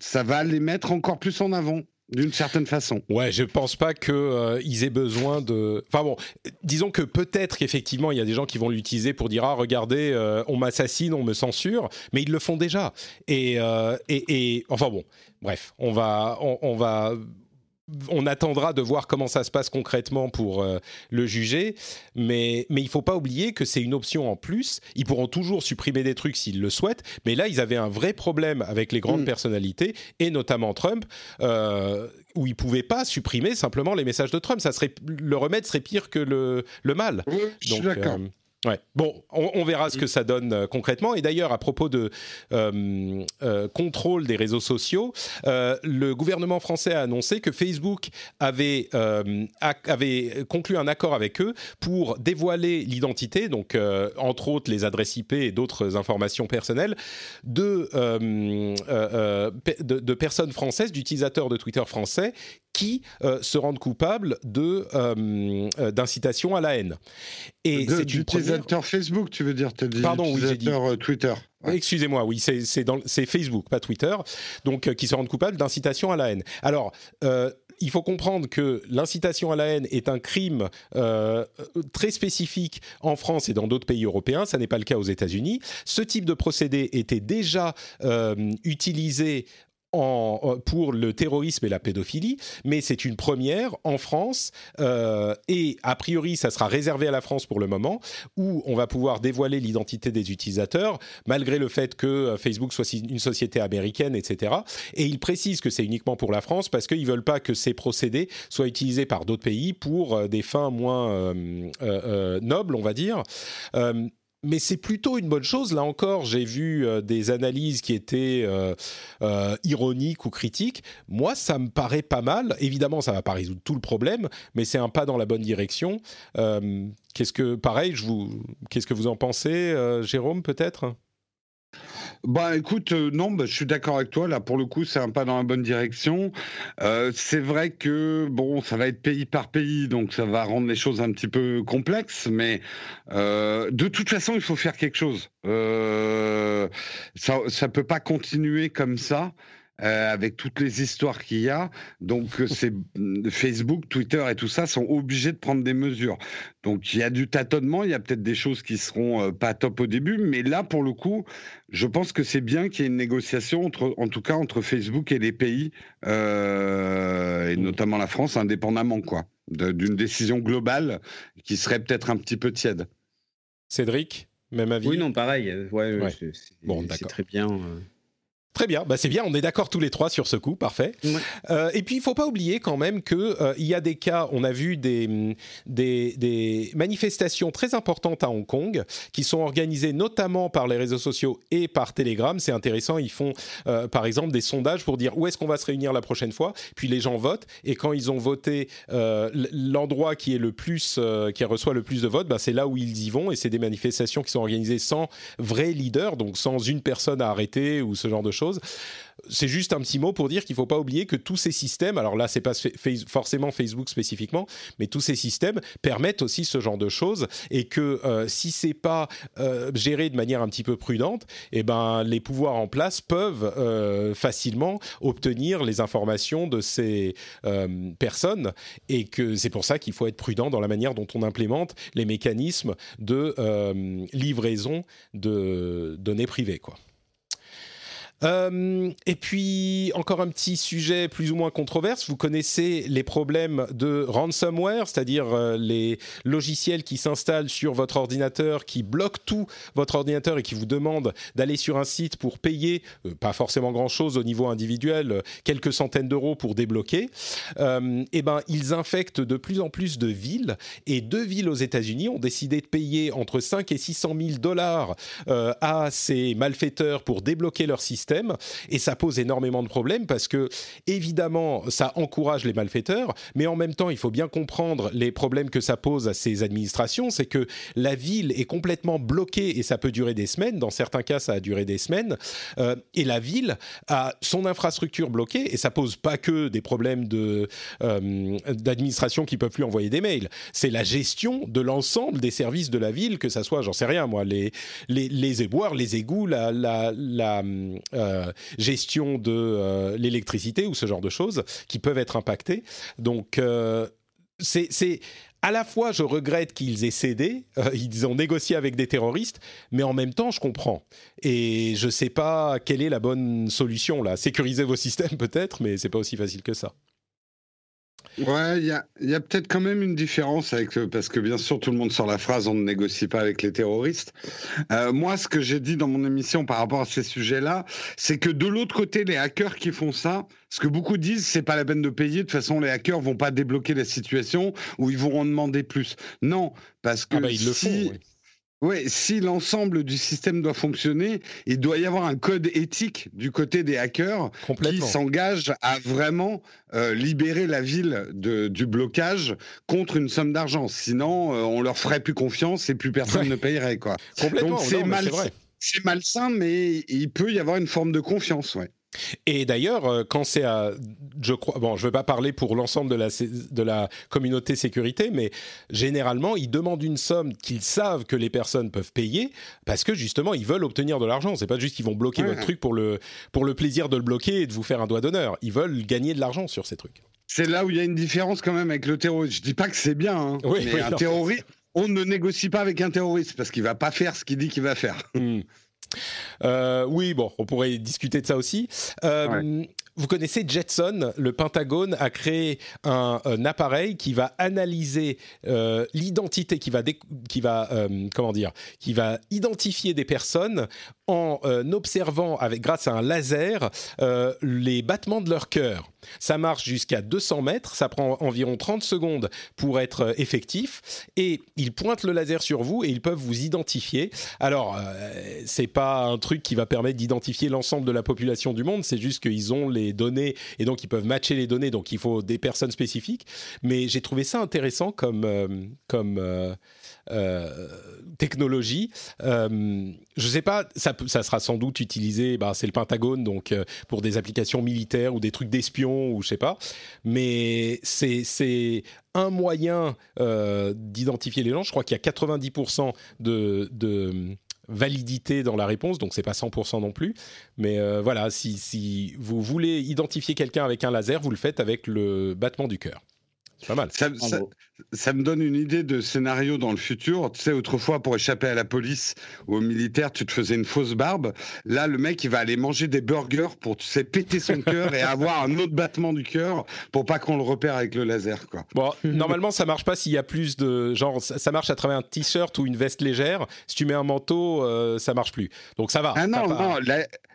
ça va les mettre encore plus en avant d'une certaine façon.
Ouais, je pense pas qu'ils aient besoin de. Enfin bon, disons que peut-être qu'effectivement il y a des gens qui vont l'utiliser pour dire ah regardez on m'assassine, on me censure, mais ils le font déjà. Et, et, enfin bon, bref, on va on va on attendra de voir comment ça se passe concrètement pour euh, le juger, mais, mais il ne faut pas oublier que c'est une option en plus. Ils pourront toujours supprimer des trucs s'ils le souhaitent, mais là, ils avaient un vrai problème avec les grandes mm. personnalités, et notamment Trump, euh, où ils ne pouvaient pas supprimer simplement les messages de Trump. Ça serait, le remède serait pire que le, mal.
je suis d'accord. Euh,
Ouais. Bon, on, verra ce que ça donne euh, concrètement. Et d'ailleurs, à propos de euh, euh, contrôle des réseaux sociaux, le gouvernement français a annoncé que Facebook avait, conclu un accord avec eux pour dévoiler l'identité, donc entre autres les adresses IP et d'autres informations personnelles, de personnes françaises, d'utilisateurs de Twitter français qui euh, se rendent coupables de euh, euh, d'incitation à la haine.
Et c'est une première... Facebook, tu veux dire,
Pardon,
oui, dit...
Twitter. Excusez-moi, oui, c'est Facebook, pas Twitter, donc qui se rendent coupables d'incitation à la haine. Alors, il faut comprendre que l'incitation à la haine est un crime très spécifique en France et dans d'autres pays européens. Ça n'est pas le cas aux États-Unis. Ce type de procédé était déjà utilisé pour le terrorisme et la pédophilie, mais c'est une première en France euh, et a priori ça sera réservé à la France pour le moment où on va pouvoir dévoiler l'identité des utilisateurs malgré le fait que euh, Facebook soit une société américaine, etc. Et ils précisent que c'est uniquement pour la France parce qu'ils veulent pas que ces procédés soient utilisés par d'autres pays pour euh, des fins moins nobles, on va dire mais c'est plutôt une bonne chose. Là encore, j'ai vu euh, des analyses qui étaient euh, euh, ironiques ou critiques. Moi, ça me paraît pas mal. Évidemment, ça va pas résoudre tout le problème, mais c'est un pas dans la bonne direction. pareil, je vous, qu'est-ce que vous en pensez, Jérôme, peut-être?
Bah écoute, euh, non, bah, je suis d'accord avec toi. Là, pour le coup, c'est un pas dans la bonne direction. Euh, c'est vrai que bon, ça va être pays par pays, donc ça va rendre les choses un petit peu complexes. Mais euh, de toute façon, il faut faire quelque chose. ça, ça peut pas continuer comme ça. Euh, avec toutes les histoires qu'il y a. Donc, euh, c'est Facebook, Twitter et tout ça sont obligés de prendre des mesures. Donc, il y a du tâtonnement, il y a peut-être des choses qui seront euh, pas top au début, mais là, pour le coup, je pense que c'est bien qu'il y ait une négociation entre, en tout cas, entre Facebook et les pays, et notamment la France, indépendamment, quoi, d'une décision globale qui serait peut-être un petit peu tiède.
Cédric, même avis?
Oui, non, pareil. Ouais, bon, c'est très bien.
Très bien, bah c'est bien, on est d'accord tous les trois sur ce coup, parfait. Euh, et puis il faut pas oublier quand même que euh, y a des cas, on a vu des, des, des, manifestations très importantes à Hong Kong qui sont organisées notamment par les réseaux sociaux et par Telegram. C'est intéressant, ils font euh, par exemple des sondages pour dire où est-ce qu'on va se réunir la prochaine fois. Puis les gens votent. Et quand ils ont voté l'endroit qui est le plus, qui reçoit le plus de votes, bah, c'est là où ils y vont. Et c'est des manifestations qui sont organisées sans vrai leader, donc sans une personne à arrêter ou ce genre de choses c'est juste un petit mot pour dire qu'il ne faut pas oublier que tous ces systèmes, alors là, c'est pas forcément Facebook spécifiquement, mais tous ces systèmes permettent aussi ce genre de choses et que euh, si c'est pas euh, géré de manière un petit peu prudente, eh ben les pouvoirs en place peuvent euh, facilement obtenir les informations de ces personnes et que c'est pour ça qu'il faut être prudent dans la manière dont on implémente les mécanismes de livraison de données privées, quoi. Euh, et puis, encore un petit sujet plus ou moins controverse. Vous connaissez les problèmes de ransomware, c'est-à-dire euh, les logiciels qui s'installent sur votre ordinateur, qui bloquent tout votre ordinateur et qui vous demandent d'aller sur un site pour payer, euh, pas forcément grand-chose au niveau individuel, quelques centaines d'euros pour débloquer. eh ben, ils infectent de plus en plus de villes et deux villes aux États-Unis ont décidé de payer entre 5 et 600 000 dollars à ces malfaiteurs pour débloquer leur système et ça pose énormément de problèmes parce que évidemment ça encourage les malfaiteurs mais en même temps il faut bien comprendre les problèmes que ça pose à ces administrations c'est que la ville est complètement bloquée et ça peut durer des semaines dans certains cas ça a duré des semaines euh, et la ville a son infrastructure bloquée et ça pose pas que des problèmes de euh, d'administration qui peuvent plus envoyer des mails. C'est la gestion de l'ensemble des services de la ville que ça soit j'en sais rien moi les les, les éboueurs les égouts la euh, gestion de euh, l'électricité ou ce genre de choses qui peuvent être impactées. Donc, euh, c'est à la fois, je regrette qu'ils aient cédé, [laughs] ils ont négocié avec des terroristes, mais en même temps, je comprends. Et je ne sais pas quelle est la bonne solution là. Sécuriser vos systèmes [laughs] peut-être, mais c'est pas aussi facile que ça.
Ouais, il y a, y a peut-être quand même une différence avec parce que bien sûr tout le monde sort la phrase on ne négocie pas avec les terroristes. Euh, moi, ce que j'ai dit dans mon émission par rapport à ces sujets-là, c'est que de l'autre côté, les hackers qui font ça, ce que beaucoup disent, c'est pas la peine de payer. De toute façon, les hackers vont pas débloquer la situation ou ils vont en demander plus. Non, parce que
ah bah, ils le font,
oui, si l'ensemble du système doit fonctionner, il doit y avoir un code éthique du côté des hackers qui s'engage à vraiment euh, libérer la ville de, du blocage contre une somme d'argent. Sinon, euh, on leur ferait plus confiance et plus personne ne payerait. Quoi.
Donc
c'est
mal,
c'est malsain, mais il peut y avoir une forme de confiance. Ouais.
Et d'ailleurs, euh, quand c'est à, je crois, bon, je ne vais pas parler pour l'ensemble de la, de la communauté sécurité, mais généralement, ils demandent une somme qu'ils savent que les personnes peuvent payer parce que justement, ils veulent obtenir de l'argent. C'est pas juste qu'ils vont bloquer votre truc pour le, pour le plaisir de le bloquer et de vous faire un doigt d'honneur. Ils veulent gagner de l'argent sur ces trucs.
C'est là où il y a une différence quand même avec le terrorisme. Je dis pas que c'est bien, hein, mais un terroriste, on ne négocie pas avec un terroriste parce qu'il va pas faire ce qu'il dit qu'il va faire.
Hmm. Euh, oui, bon, on pourrait discuter de ça aussi. Euh, vous connaissez Jetson, le Pentagone a créé un, appareil qui va analyser euh, l'identité, qui va, qui va comment dire, qui va identifier des personnes en observant avec grâce à un laser les battements de leur cœur. Ça marche jusqu'à 200 mètres, ça prend environ 30 secondes pour être euh, effectif, et ils pointent le laser sur vous et ils peuvent vous identifier. Alors, euh, c'est pas un truc qui va permettre d'identifier l'ensemble de la population du monde, c'est juste qu'ils ont les données et donc ils peuvent matcher les données, donc il faut des personnes spécifiques. Mais j'ai trouvé ça intéressant comme, euh, comme euh, technologie. Euh, je ne sais pas, ça, ça, sera sans doute utilisé, bah, c'est le Pentagone, donc euh, pour des applications militaires ou des trucs d'espions ou je sais pas. Mais c'est un moyen d'identifier les gens. Je crois qu'il y a 90% de, de validité dans la réponse, donc c'est pas 100% non plus. Mais voilà, si, si, vous voulez identifier quelqu'un avec un laser, vous le faites avec le battement du cœur. Pas mal.
Ça, me donne une idée de scénario dans le futur. Tu sais, autrefois, pour échapper à la police ou aux militaires, tu te faisais une fausse barbe. Là, le mec, il va aller manger des burgers pour, tu sais, péter son [laughs] cœur et avoir un autre battement du cœur pour pas qu'on le repère avec le laser, quoi.
Bon, normalement, ça marche pas s'il y a plus de. Genre, ça marche à travers un t-shirt ou une veste légère. Si tu mets un manteau, euh, ça marche plus. Donc ça va.
Ah non, non,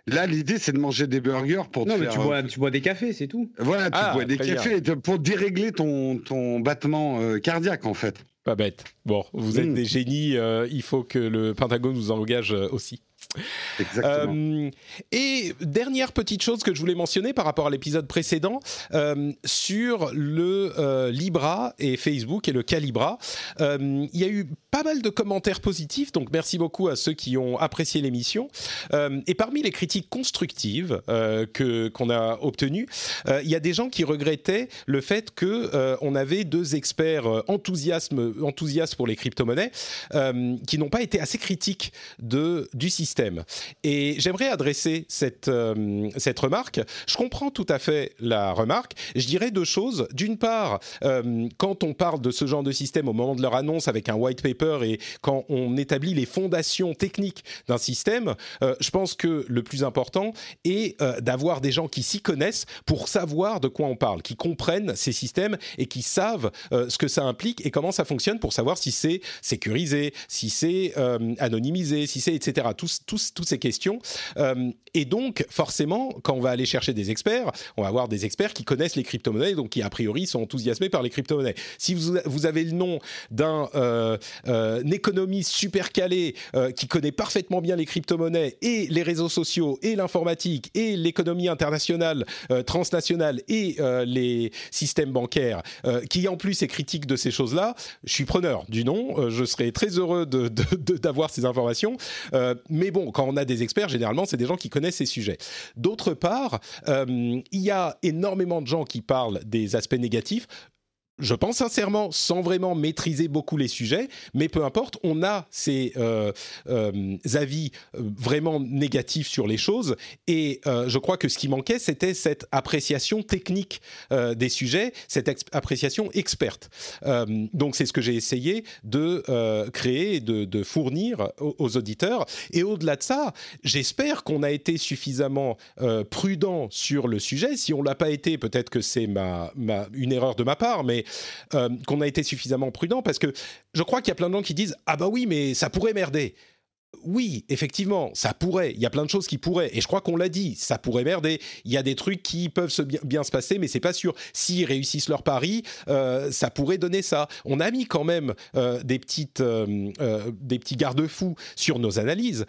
Là, l'idée, c'est de manger des burgers pour
non,
te
mais Tu bois, tu bois des cafés, c'est tout.
Voilà, tu ah, bois des cafés pour dérégler ton, ton battement euh, cardiaque, en fait.
Pas bête. Bon, vous êtes hmm. des génies, euh, il faut que le Pentagone vous engage euh, aussi.
Exactement.
Euh, et dernière petite chose que je voulais mentionner par rapport à l'épisode précédent euh, sur le euh, Libra et Facebook et le Calibra. il y a eu pas mal de commentaires positifs, donc merci beaucoup à ceux qui ont apprécié l'émission. et parmi les critiques constructives que qu'on a obtenues, il y a des gens qui regrettaient le fait que on avait deux experts enthousiastes pour les crypto-monnaies qui n'ont pas été assez critiques de du système Et j'aimerais adresser cette, cette remarque. Je comprends tout à fait la remarque. Je dirais deux choses. D'une part, quand on parle de ce genre de système au moment de leur annonce avec un white paper et quand on établit les fondations techniques d'un système, je pense que le plus important est d'avoir des gens qui s'y connaissent pour savoir de quoi on parle, qui comprennent ces systèmes et qui savent ce que ça implique et comment ça fonctionne pour savoir si c'est sécurisé, si c'est euh, anonymisé, si c'est etc. Tous, tous, toutes ces questions. Euh, et donc, forcément, quand on va aller chercher des experts, on va avoir des experts qui connaissent les crypto-monnaies, donc qui a priori sont enthousiasmés par les crypto-monnaies. Si vous, vous avez le nom d'un euh, économiste super calé qui connaît parfaitement bien les crypto-monnaies et les réseaux sociaux et l'informatique et l'économie internationale, transnationale et les systèmes bancaires, qui en plus est critique de ces choses-là, je suis preneur du nom. je serais très heureux d'avoir ces informations. Euh, mais bon, quand on a des experts, généralement, c'est des gens qui connaissent ces sujets. D'autre part, euh, il y a énormément de gens qui parlent des aspects négatifs je pense sincèrement, sans vraiment maîtriser beaucoup les sujets, mais peu importe, on a ces euh, euh, avis euh, vraiment négatifs sur les choses, et je crois que ce qui manquait, c'était cette appréciation technique des sujets, cette appréciation experte. donc c'est ce que j'ai essayé de créer et de, fournir aux, auditeurs. Et au-delà de ça, j'espère qu'on a été suffisamment prudent sur le sujet. Si on l'a pas été, peut-être que c'est une erreur de ma part, mais euh, qu'on a été suffisamment prudent parce que je crois qu'il y a plein de gens qui disent ah bah oui mais ça pourrait merder oui, effectivement, ça pourrait. Il y a plein de choses qui pourraient. Et je crois qu'on l'a dit, ça pourrait merder. Il y a des trucs qui peuvent bien, se passer, mais c'est pas sûr. S'ils réussissent leur pari, euh, ça pourrait donner ça. On a mis quand même euh, des petites, euh, des petits garde-fous sur nos analyses,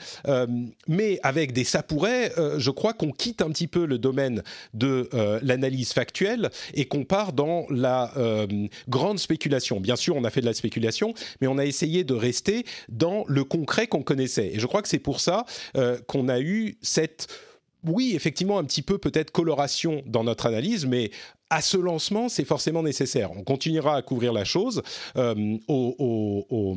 mais avec des ça pourrait, je crois qu'on quitte un petit peu le domaine de l'analyse factuelle et qu'on part dans la grande spéculation. Bien sûr, on a fait de la spéculation, mais on a essayé de rester dans le concret qu'on et je crois que c'est pour ça euh, qu'on a eu cette oui, effectivement, un petit peu peut-être coloration dans notre analyse, mais à ce lancement, c'est forcément nécessaire. On continuera à couvrir la chose euh, au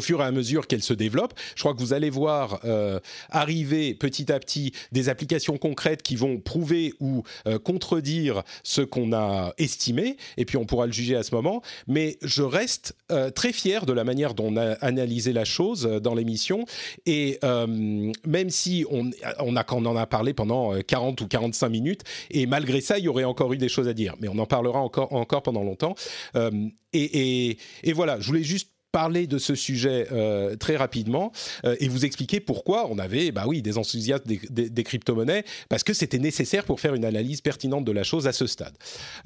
fur et à mesure qu'elle se développe. Je crois que vous allez voir euh, arriver petit à petit des applications concrètes qui vont prouver ou euh, contredire ce qu'on a estimé, et puis on pourra le juger à ce moment. Mais je reste euh, très fier de la manière dont on a analysé la chose dans l'émission, et même si on, on, a, on en a parlé pendant 40 ou 45 minutes, et malgré ça, il y aurait encore eu des choses à dire, mais on en parlera encore, encore pendant longtemps. Et voilà, je voulais juste parler de ce sujet euh, très rapidement euh, et vous expliquer pourquoi on avait bah oui, des enthousiastes des, crypto-monnaies, parce que c'était nécessaire pour faire une analyse pertinente de la chose à ce stade.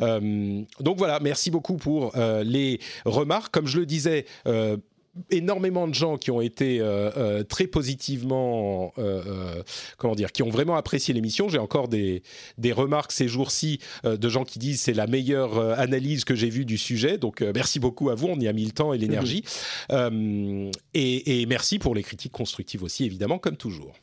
Euh, donc voilà, merci beaucoup pour les remarques. Comme je le disais, énormément de gens qui ont été euh, euh, très positivement, euh, comment dire, qui ont vraiment apprécié l'émission. J'ai encore des, des remarques ces jours-ci de gens qui disent c'est la meilleure analyse que j'ai vue du sujet. Donc merci beaucoup à vous, on y a mis le temps et l'énergie. Mmh. et, et merci pour les critiques constructives aussi, évidemment, comme toujours.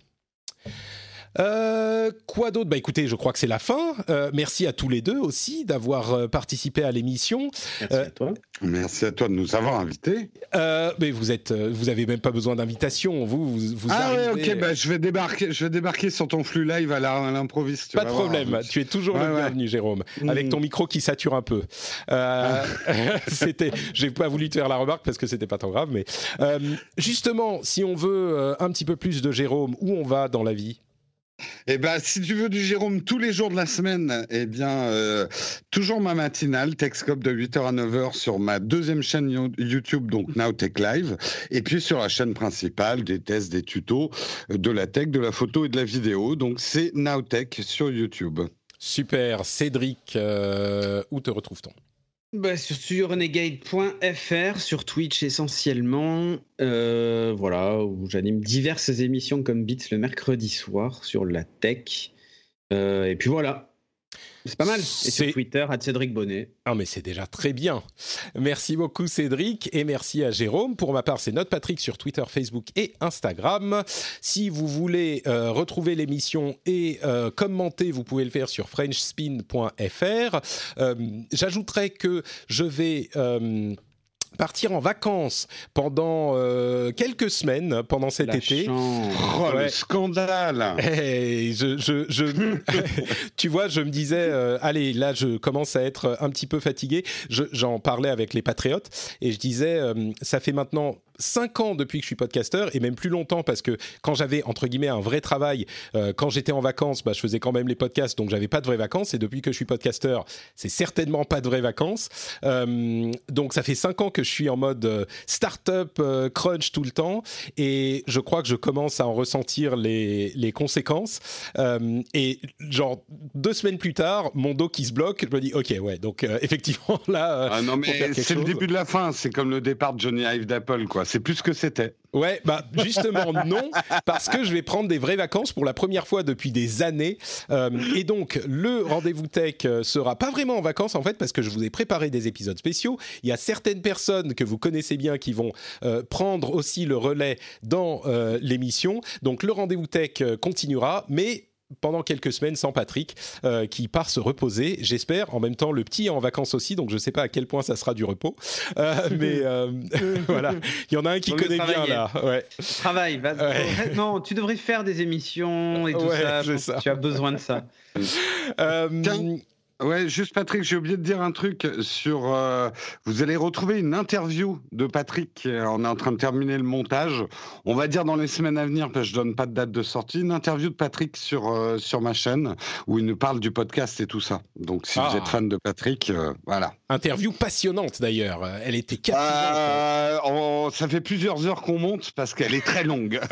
Euh, quoi d'autre? Bah écoutez, je crois que c'est la fin. Euh, merci à tous les deux aussi d'avoir euh, participé à l'émission.
Merci à toi. Merci à toi de nous avoir invités.
mais vous êtes, vous avez même pas besoin d'invitation. Vous, vous,
ah ouais, ok. Bah, je vais débarquer, je vais débarquer sur ton flux live à l'improviste.
Pas de problème. Tu es toujours le bienvenu, Jérôme, avec mm. ton micro qui sature un peu. Ah. [laughs] [laughs] c'était, j'ai pas voulu te faire la remarque parce que c'était pas trop grave, mais justement, si on veut un petit peu plus de Jérôme, où on va dans la vie?
Eh ben, si tu veux du Jérôme tous les jours de la semaine, eh bien, euh, toujours ma matinale, Techscope de 8h à 9h sur ma deuxième chaîne YouTube, donc Nowtech Live, et puis sur la chaîne principale, des tests, des tutos, euh, de la tech, de la photo et de la vidéo. Donc, c'est Nowtech sur YouTube.
Super. Cédric, euh, où te retrouve-t-on?
Bah, sur, renegade.fr, sur Twitch essentiellement, euh, voilà, où j'anime diverses émissions comme Beats le mercredi soir sur la tech. Euh, et puis voilà, c'est pas mal. Et sur Twitter, à Cédric Bonnet.
Ah, mais c'est déjà très bien. Merci beaucoup, Cédric, et merci à Jérôme. Pour ma part, c'est Note Patrick sur Twitter, Facebook et Instagram. Si vous voulez euh, retrouver l'émission et euh, commenter, vous pouvez le faire sur FrenchSpin.fr. Euh, j'ajouterais que je vais partir en vacances pendant euh, quelques semaines pendant cet
La
été.
chance.
Oh,
Ouais.
le scandale
Hey, je, je, je- [laughs] tu vois, je me disais, euh, allez, là, je commence à être un petit peu fatigué. Je- J'en parlais avec les patriotes et je disais, euh, ça fait maintenant cinq ans depuis que je suis podcasteur et même plus longtemps parce que quand j'avais entre guillemets un vrai travail, euh, quand j'étais en vacances, bah, je faisais quand même les podcasts, donc j'avais pas de vraies vacances. Et depuis que je suis podcasteur, c'est certainement pas de vraies vacances. Euh, donc ça fait cinq ans que je suis en mode euh, start-up euh, crunch tout le temps et je crois que je commence à en ressentir les, les conséquences. Et genre deux semaines plus tard, mon dos qui se bloque, je me dis ok ouais donc [laughs] effectivement là.
Ah non, mais c'est le début de la fin. C'est comme le départ de Johnny Ive d'Apple, quoi. C'est plus ce que c'était.
Ouais, bah justement [laughs] non, parce que je vais prendre des vraies vacances pour la première fois depuis des années. Euh, et donc le rendez-vous tech euh, sera pas vraiment en vacances en fait, parce que je vous ai préparé des épisodes spéciaux. Il y a certaines personnes que vous connaissez bien qui vont euh, prendre aussi le relais dans euh, l'émission. Donc le rendez-vous tech continuera, mais pendant quelques semaines sans Patrick euh, qui part se reposer, j'espère. En même temps, le petit est en vacances aussi, donc je ne sais pas à quel point ça sera du repos. Euh, [laughs] mais euh, [laughs] voilà, il y en a un qui connaît bien là. Ouais.
Travail, va.
Ouais.
Non, tu devrais faire des émissions et tout
Ouais,
ça.
ça.
Tu as besoin de ça.
Ouais, juste Patrick, j'ai oublié de dire un truc sur. euh, vous allez retrouver une interview de Patrick. On est en train de terminer le montage. On va dire dans les semaines à venir, parce que je donne pas de date de sortie, une interview de Patrick sur euh, sur ma chaîne où il nous parle du podcast et tout ça. Donc si
Ah.
vous êtes fan de Patrick, euh, voilà.
interview passionnante d'ailleurs. Elle était captivante.
On- ça fait plusieurs heures qu'on monte parce qu'elle est très longue. [laughs]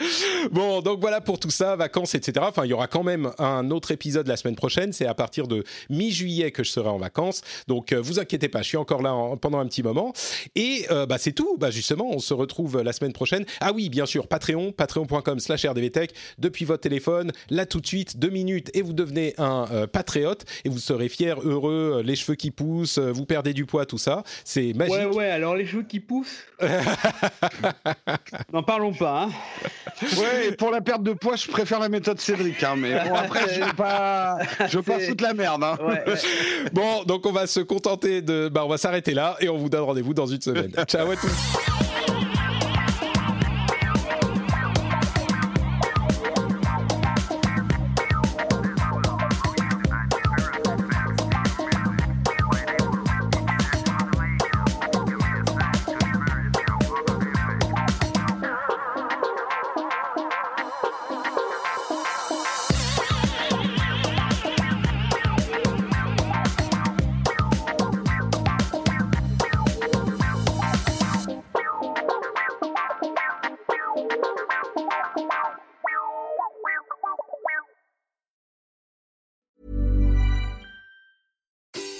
[laughs]
Bon, donc voilà pour tout ça, vacances, etc. Enfin, il y aura quand même un autre épisode la semaine prochaine. C'est à partir de mi-juillet que je serai en vacances. Donc, euh, vous inquiétez pas, je suis encore là en- pendant un petit moment. Et euh, bah, c'est tout. Bah, justement, on se retrouve la semaine prochaine. Ah oui, bien sûr, Patreon, patreon.com slash rdvtech. Depuis votre téléphone, là tout de suite, deux minutes, et vous devenez un euh, patriote. Et vous serez fier, heureux, les cheveux qui poussent, vous perdez du poids, tout ça. C'est magique.
Ouais, ouais, alors les cheveux qui poussent. [laughs] N'en parlons pas. Hein.
Ouais, et pour la perte de poids, je préfère la méthode Cédric. hein, mais bon, après, je veux pas, je veux pas
C'est-
foutre la merde. hein.
Ouais, ouais.
Bon, donc on va se contenter de. Bah, on va s'arrêter là et on vous donne rendez-vous dans une semaine. Ciao à tous.